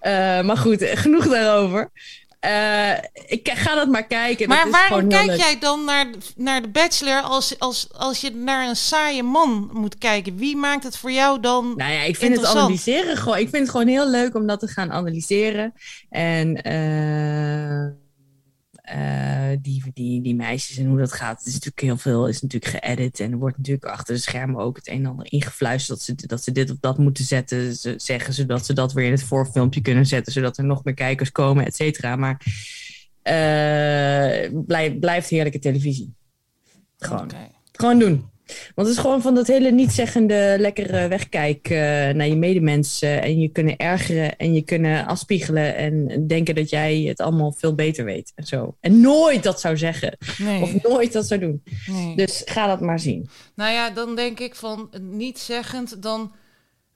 Eh, maar goed, genoeg daarover. Eh, ik ga dat maar kijken. dat Maar is waarom kijk jij dan naar, naar de Bachelor als, als, als je naar een saaie man moet kijken? Wie maakt het voor jou dan? Nou ja, ik vind het analyseren gewoon. Ik vind het gewoon heel leuk om dat te gaan analyseren. En eh, die, die, die meisjes en hoe dat gaat. Het is natuurlijk heel veel is natuurlijk geëdit. En er wordt natuurlijk achter de schermen ook het een en ander ingefluisterd. Dat ze, dat ze dit of dat moeten zetten, ze, zeggen. Zodat ze dat weer in het voorfilmpje kunnen zetten. Zodat er nog meer kijkers komen, et cetera. Maar eh blijf, blijft heerlijke televisie. Gewoon. Gewoon doen. Want het is gewoon van dat hele niet-zeggende lekkere wegkijk eh, naar je medemensen. En je kunnen ergeren en je kunnen afspiegelen. En denken dat jij het allemaal veel beter weet. En zo. En nooit dat zou zeggen. Nee, Of nooit dat zou doen. nee. Dus ga dat maar zien. Nou ja, dan denk ik van eh, niet zeggend, dan,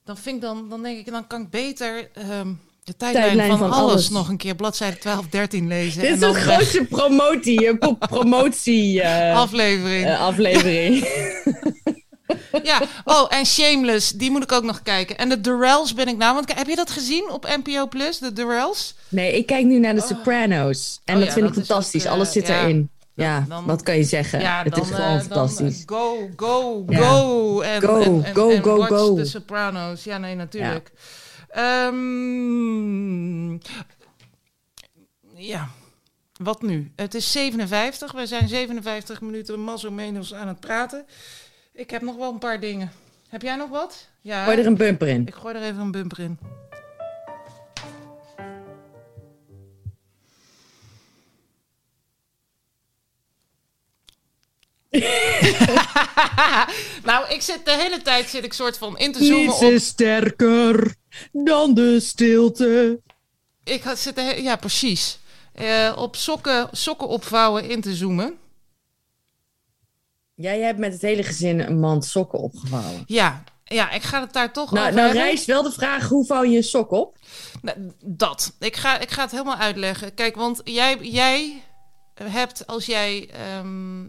dan vind ik dan, dan denk ik, dan kan ik beter ehm, de tijdlijn, Tijdlijn van, van alles, alles. nog een keer bladzijde 12, 13 lezen. Dit is de weg- grootste promotie, pro- [LAUGHS] promotie eh, aflevering. eh, aflevering. [LAUGHS] [LAUGHS] Ja, oh, en Shameless, die moet ik ook nog kijken. En de Durrells ben ik nou, want heb je dat gezien op NPO Plus, de Durrells? Nee, ik kijk nu naar de Sopranos. En Oh dat ja, vind dat ik is fantastisch. ook, eh, Alles zit ja. erin. Ja, dan- wat kan je zeggen? Ja, het dan, is gewoon fantastisch. go, go, Ja. go. En, Go, en, en, go, en go, go. The Sopranos. Ja, nee, natuurlijk. Ehm, ja, wat nu? Het is 57. We zijn 57 minuten mazzomenos aan het praten. Ik heb nog wel een paar dingen. Heb jij nog wat? Ja, Gooi er een bumper in. ik gooi er even een bumper in. [LAUGHS] [LAUGHS] nou, ik zit de hele tijd zit ik soort van in te zoomen Niets op. is sterker dan de stilte. Ik had- zit de he- ja, precies. Eh, op sokken, sokken opvouwen in te zoomen. Jij hebt met het hele gezin een mand sokken opgevouwen. Ja, ja, ik ga het daar toch Nou, over nou hebben. rijst wel de vraag, hoe vouw je een sok op? Nou, dat. Ik ga, ik ga het helemaal uitleggen. Kijk, want jij, jij hebt als jij ehm,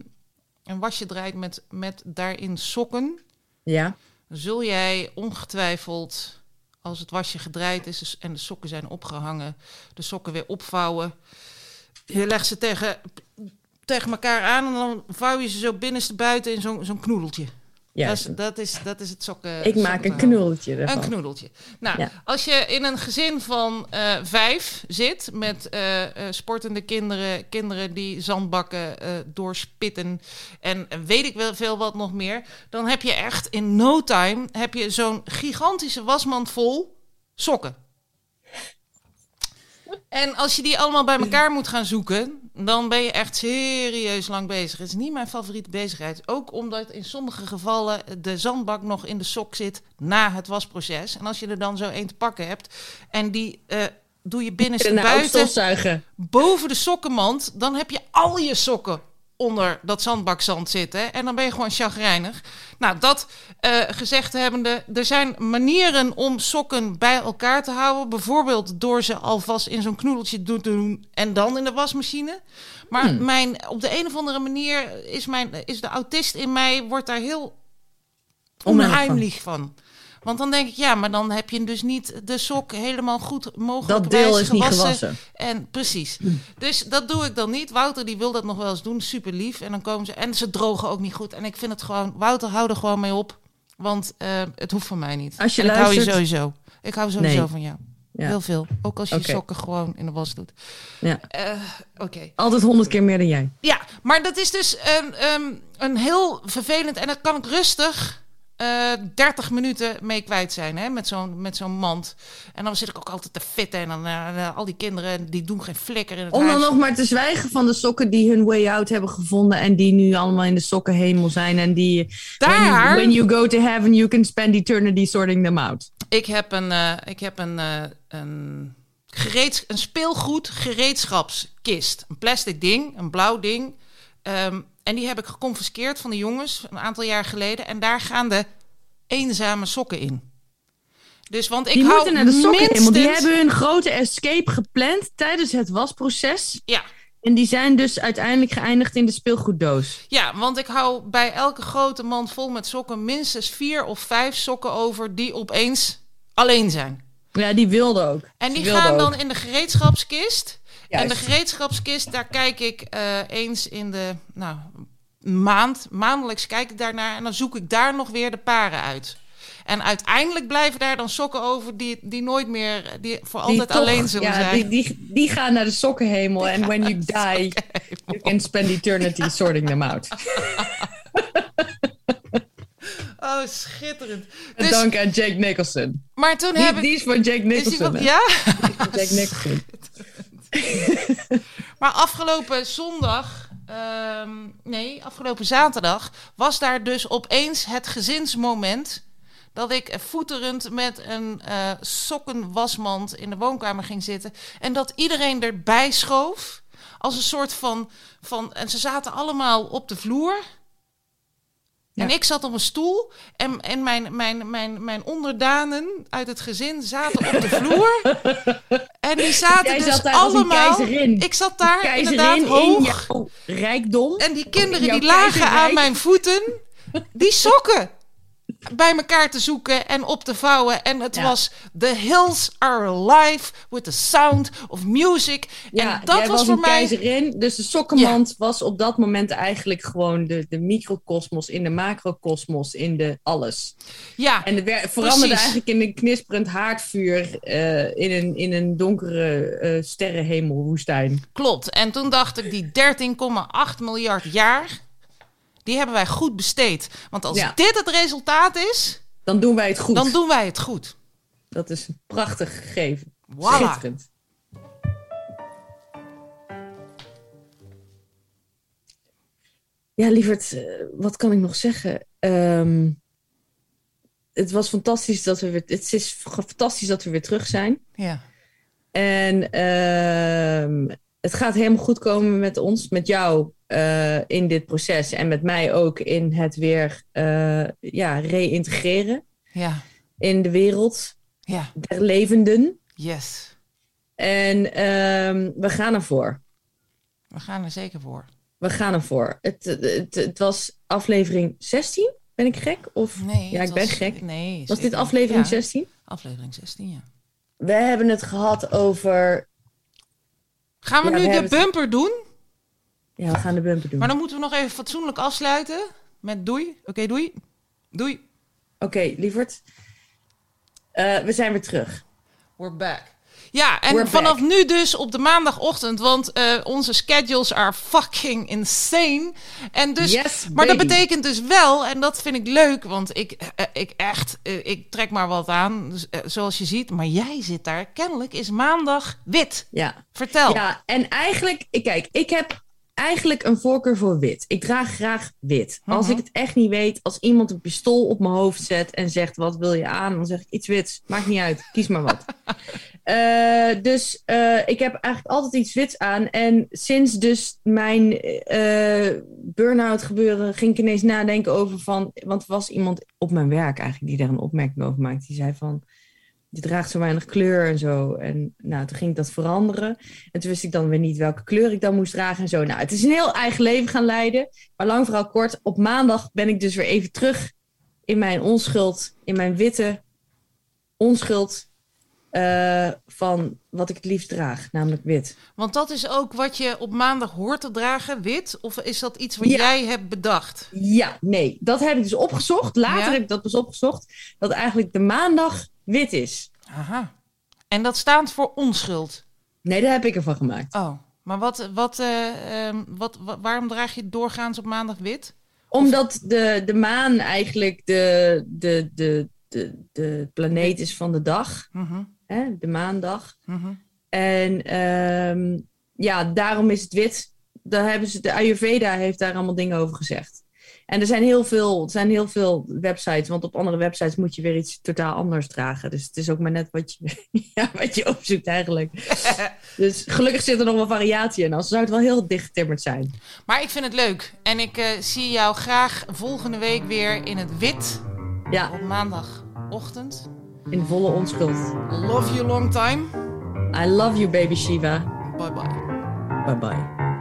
een wasje draait met, met daarin sokken, Ja. zul jij ongetwijfeld, als het wasje gedraaid is en de sokken zijn opgehangen, de sokken weer opvouwen. Je legt ze tegen, tegen elkaar aan en dan vouw je ze zo binnenste buiten in zo'n zo'n knoedeltje. Ja. Dat, is, dat, is, dat is het sokken. ik maak een ervan. Een knoedeltje. Nou, Ja. als je in een gezin van eh, vijf zit met eh, eh, sportende kinderen, kinderen die zandbakken doorspitten en weet ik wel veel wat nog meer, dan heb je echt in no time heb je zo'n gigantische wasmand vol sokken. En als je die allemaal bij elkaar moet gaan zoeken, dan ben je echt serieus lang bezig. Het is niet mijn favoriete bezigheid. Ook omdat in sommige gevallen de zandbak nog in de sok zit na het wasproces. En als je er dan zo één te pakken hebt en die uh, doe je binnenste buiten boven de sokkenmand, dan heb je al je sokken onder dat zandbakzand zitten. En dan ben je gewoon chagrijnig. Nou, dat eh, gezegd hebbende, er zijn manieren om sokken bij elkaar te houden. Bijvoorbeeld door ze alvast in zo'n knoedeltje te doen en dan in de wasmachine. Maar Hmm. mijn, op de een of andere manier is, mijn, is de autist in mij, wordt daar heel Onheimelijk van. Want dan denk ik, ja, maar dan heb je dus niet de sok helemaal goed mogelijk Dat deel is niet gewassen. En precies. Dus dat doe ik dan niet. Wouter die wil dat nog wel eens doen, super lief. En dan komen ze en ze drogen ook niet goed. En ik vind het gewoon, Wouter, hou er gewoon mee op, want eh, het hoeft van mij niet. Als je en ik hou je sowieso. Ik hou sowieso Nee. van jou. Ja. Heel veel. Ook als je sokken gewoon in de was doet. Ja. Eh, Oké. Altijd honderd keer meer dan jij. Ja, maar dat is dus een, een heel vervelend... En dat kan ik rustig eh 30 minuten mee kwijt zijn, hè, met zo'n met zo'n mand. En dan zit ik ook altijd te fitten. En dan eh, eh, al die kinderen, die doen geen flikker in het Om dan huis. nog maar te zwijgen van de sokken die hun way out hebben gevonden. En die nu allemaal in de sokkenhemel zijn. En die. Daar- When, when you go to heaven, you can spend eternity sorting them out. Ik heb een, ik heb een, een, gereeds, een speelgoed gereedschapskist. Een plastic ding, een blauw ding. Ehm, en die heb ik geconfiskeerd van de jongens een aantal jaar geleden. En daar gaan de eenzame sokken in. Dus want ik Die hou moeten naar de. Die minstens- hebben hun grote escape gepland tijdens het wasproces. Ja, En die zijn dus uiteindelijk geëindigd in de speelgoeddoos. ja, want ik hou bij elke grote mand vol met sokken minstens vier of vijf sokken over die opeens alleen zijn. Ja, die wilde ook. En die gaan ook. dan in de gereedschapskist. En de gereedschapskist, daar kijk ik eh, eens in de nou, maand. Maandelijks kijk ik daarnaar en dan zoek ik daar nog weer de paren uit. En uiteindelijk blijven daar dan sokken over die, die nooit meer, die voor Die altijd toch- alleen zullen ja, zijn. Die, die, die gaan naar de sokkenhemel. En when you die, you can spend eternity sorting them out. [LAUGHS] Oh, schitterend. En Dus, dank aan Jake Nicholson. maar toen Die, heb ik... die is van Jake is Nicholson. van- ja? Jake Nicholson. [LAUGHS] [LAUGHS] Maar afgelopen zondag, ehm, nee, afgelopen zaterdag, was daar dus opeens het gezinsmoment. Dat ik voeterend met een eh, sokkenwasmand in de woonkamer ging zitten. En dat iedereen erbij schoof. Als een soort van. van en ze zaten allemaal op de vloer. En ik zat op een stoel. En, en mijn, mijn, mijn, mijn onderdanen uit het gezin zaten op de vloer. [LAUGHS] En die zaten Jij dus zat daar als een allemaal. keizerin. Ik zat daar Keizerin inderdaad in hoog. jouw rijkdom. En die in kinderen die lagen keizerrijk. aan mijn voeten, die sokken bij elkaar te zoeken en op te vouwen. En het Ja. was The Hills Are Alive with the Sound of Music. Ja, en dat was was voor mij... keizerin. Dus de sokkenmand was op dat moment eigenlijk gewoon de, de microcosmos in de macrocosmos in de alles. Ja, En het veranderde eigenlijk in een knisperend haardvuur eh, in, een, in een donkere eh sterrenhemelwoestijn. klopt. En toen dacht ik, die 13,8 miljard jaar, die hebben wij goed besteed. Want als Ja. dit het resultaat is, Dan doen wij het goed. dan doen wij het goed. Dat is een prachtig gegeven. Voilà. Schitterend. Ja, lieverd, eh, wat kan ik nog zeggen? Ehm, het was fantastisch dat we weer. Het is fantastisch dat we weer terug zijn. Ja. En ehm, het gaat helemaal goed komen met ons, met jou eh, in dit proces. En met mij ook in het weer eh, ja, reïntegreren Ja. in de wereld Ja. der levenden. Yes. En ehm, we gaan ervoor. We gaan er zeker voor. We gaan ervoor. Het, het, het was aflevering 16. Ben ik gek? Of Nee, Ja, ik ben gek. Nee, was dit aflevering Ja, 16? Aflevering 16, ja. We hebben het gehad over. Gaan we Ja, nu we de het- bumper doen? Ja, we gaan de bumper doen. Maar dan moeten we nog even fatsoenlijk afsluiten. Met doei. Oké, doei. Doei. Oké, lieverd. Eh, we zijn weer terug. We're back. Ja, en We're vanaf back. nu dus op de maandagochtend, want eh, onze schedules are fucking insane. En dus, Yes, maar dat betekent dus wel, en dat vind ik leuk, want ik, eh, ik echt, eh, ik trek maar wat aan, dus, zoals je ziet. Maar jij zit daar, kennelijk is maandag wit. Ja. Vertel. Ja, en eigenlijk, kijk, ik heb eigenlijk een voorkeur voor wit. Ik draag graag wit. Als Mhm. ik het echt niet weet, als iemand een pistool op mijn hoofd zet en zegt: Wat wil je aan? Dan zeg ik iets wits. Maakt niet uit, kies maar wat. [LAUGHS] Eh, dus eh, ik heb eigenlijk altijd iets wits aan. En sinds dus mijn eh burn-out gebeuren, ging ik ineens nadenken over van. Want er was iemand op mijn werk eigenlijk die daar een opmerking over maakte. Die zei van je draagt zo weinig kleur en zo. En nou, toen ging ik dat veranderen. En toen wist ik dan weer niet welke kleur ik dan moest dragen en zo. Nou, het is een heel eigen leven gaan leiden. Maar lang vooral kort, op maandag ben ik dus weer even terug in mijn onschuld, in mijn witte onschuld eh, van wat ik het liefst draag, namelijk wit. Want dat is ook wat je op maandag hoort te dragen, wit? Of is dat iets wat Ja. jij hebt bedacht? Ja, nee, dat heb ik dus opgezocht. Later Ja? heb ik dat dus opgezocht, dat eigenlijk de maandag wit is. Aha. En dat staat voor onschuld. Nee, daar heb ik ervan gemaakt. Oh, maar wat, wat, eh, ehm, wat, wa- waarom draag je doorgaans op maandag wit? Omdat de, de maan eigenlijk de, de, de, de, de planeet is van de dag, Mhm, hè? de maandag. mhm. En ehm, ja, daarom is het wit. Daar hebben ze, de Ayurveda heeft daar allemaal dingen over gezegd. En er zijn, heel veel, er zijn heel veel websites, want op andere websites moet je weer iets totaal anders dragen. Dus het is ook maar net wat je, [LAUGHS] ja, wat je opzoekt eigenlijk. [LAUGHS] dus gelukkig zit er nog wel variatie in, anders zou het wel heel dichtgetimmerd zijn. Maar ik vind het leuk. En ik eh, zie jou graag volgende week weer in het wit Ja, op maandagochtend. In volle onschuld. Love you long time. I love you, baby Shiva. Bye bye. Bye bye.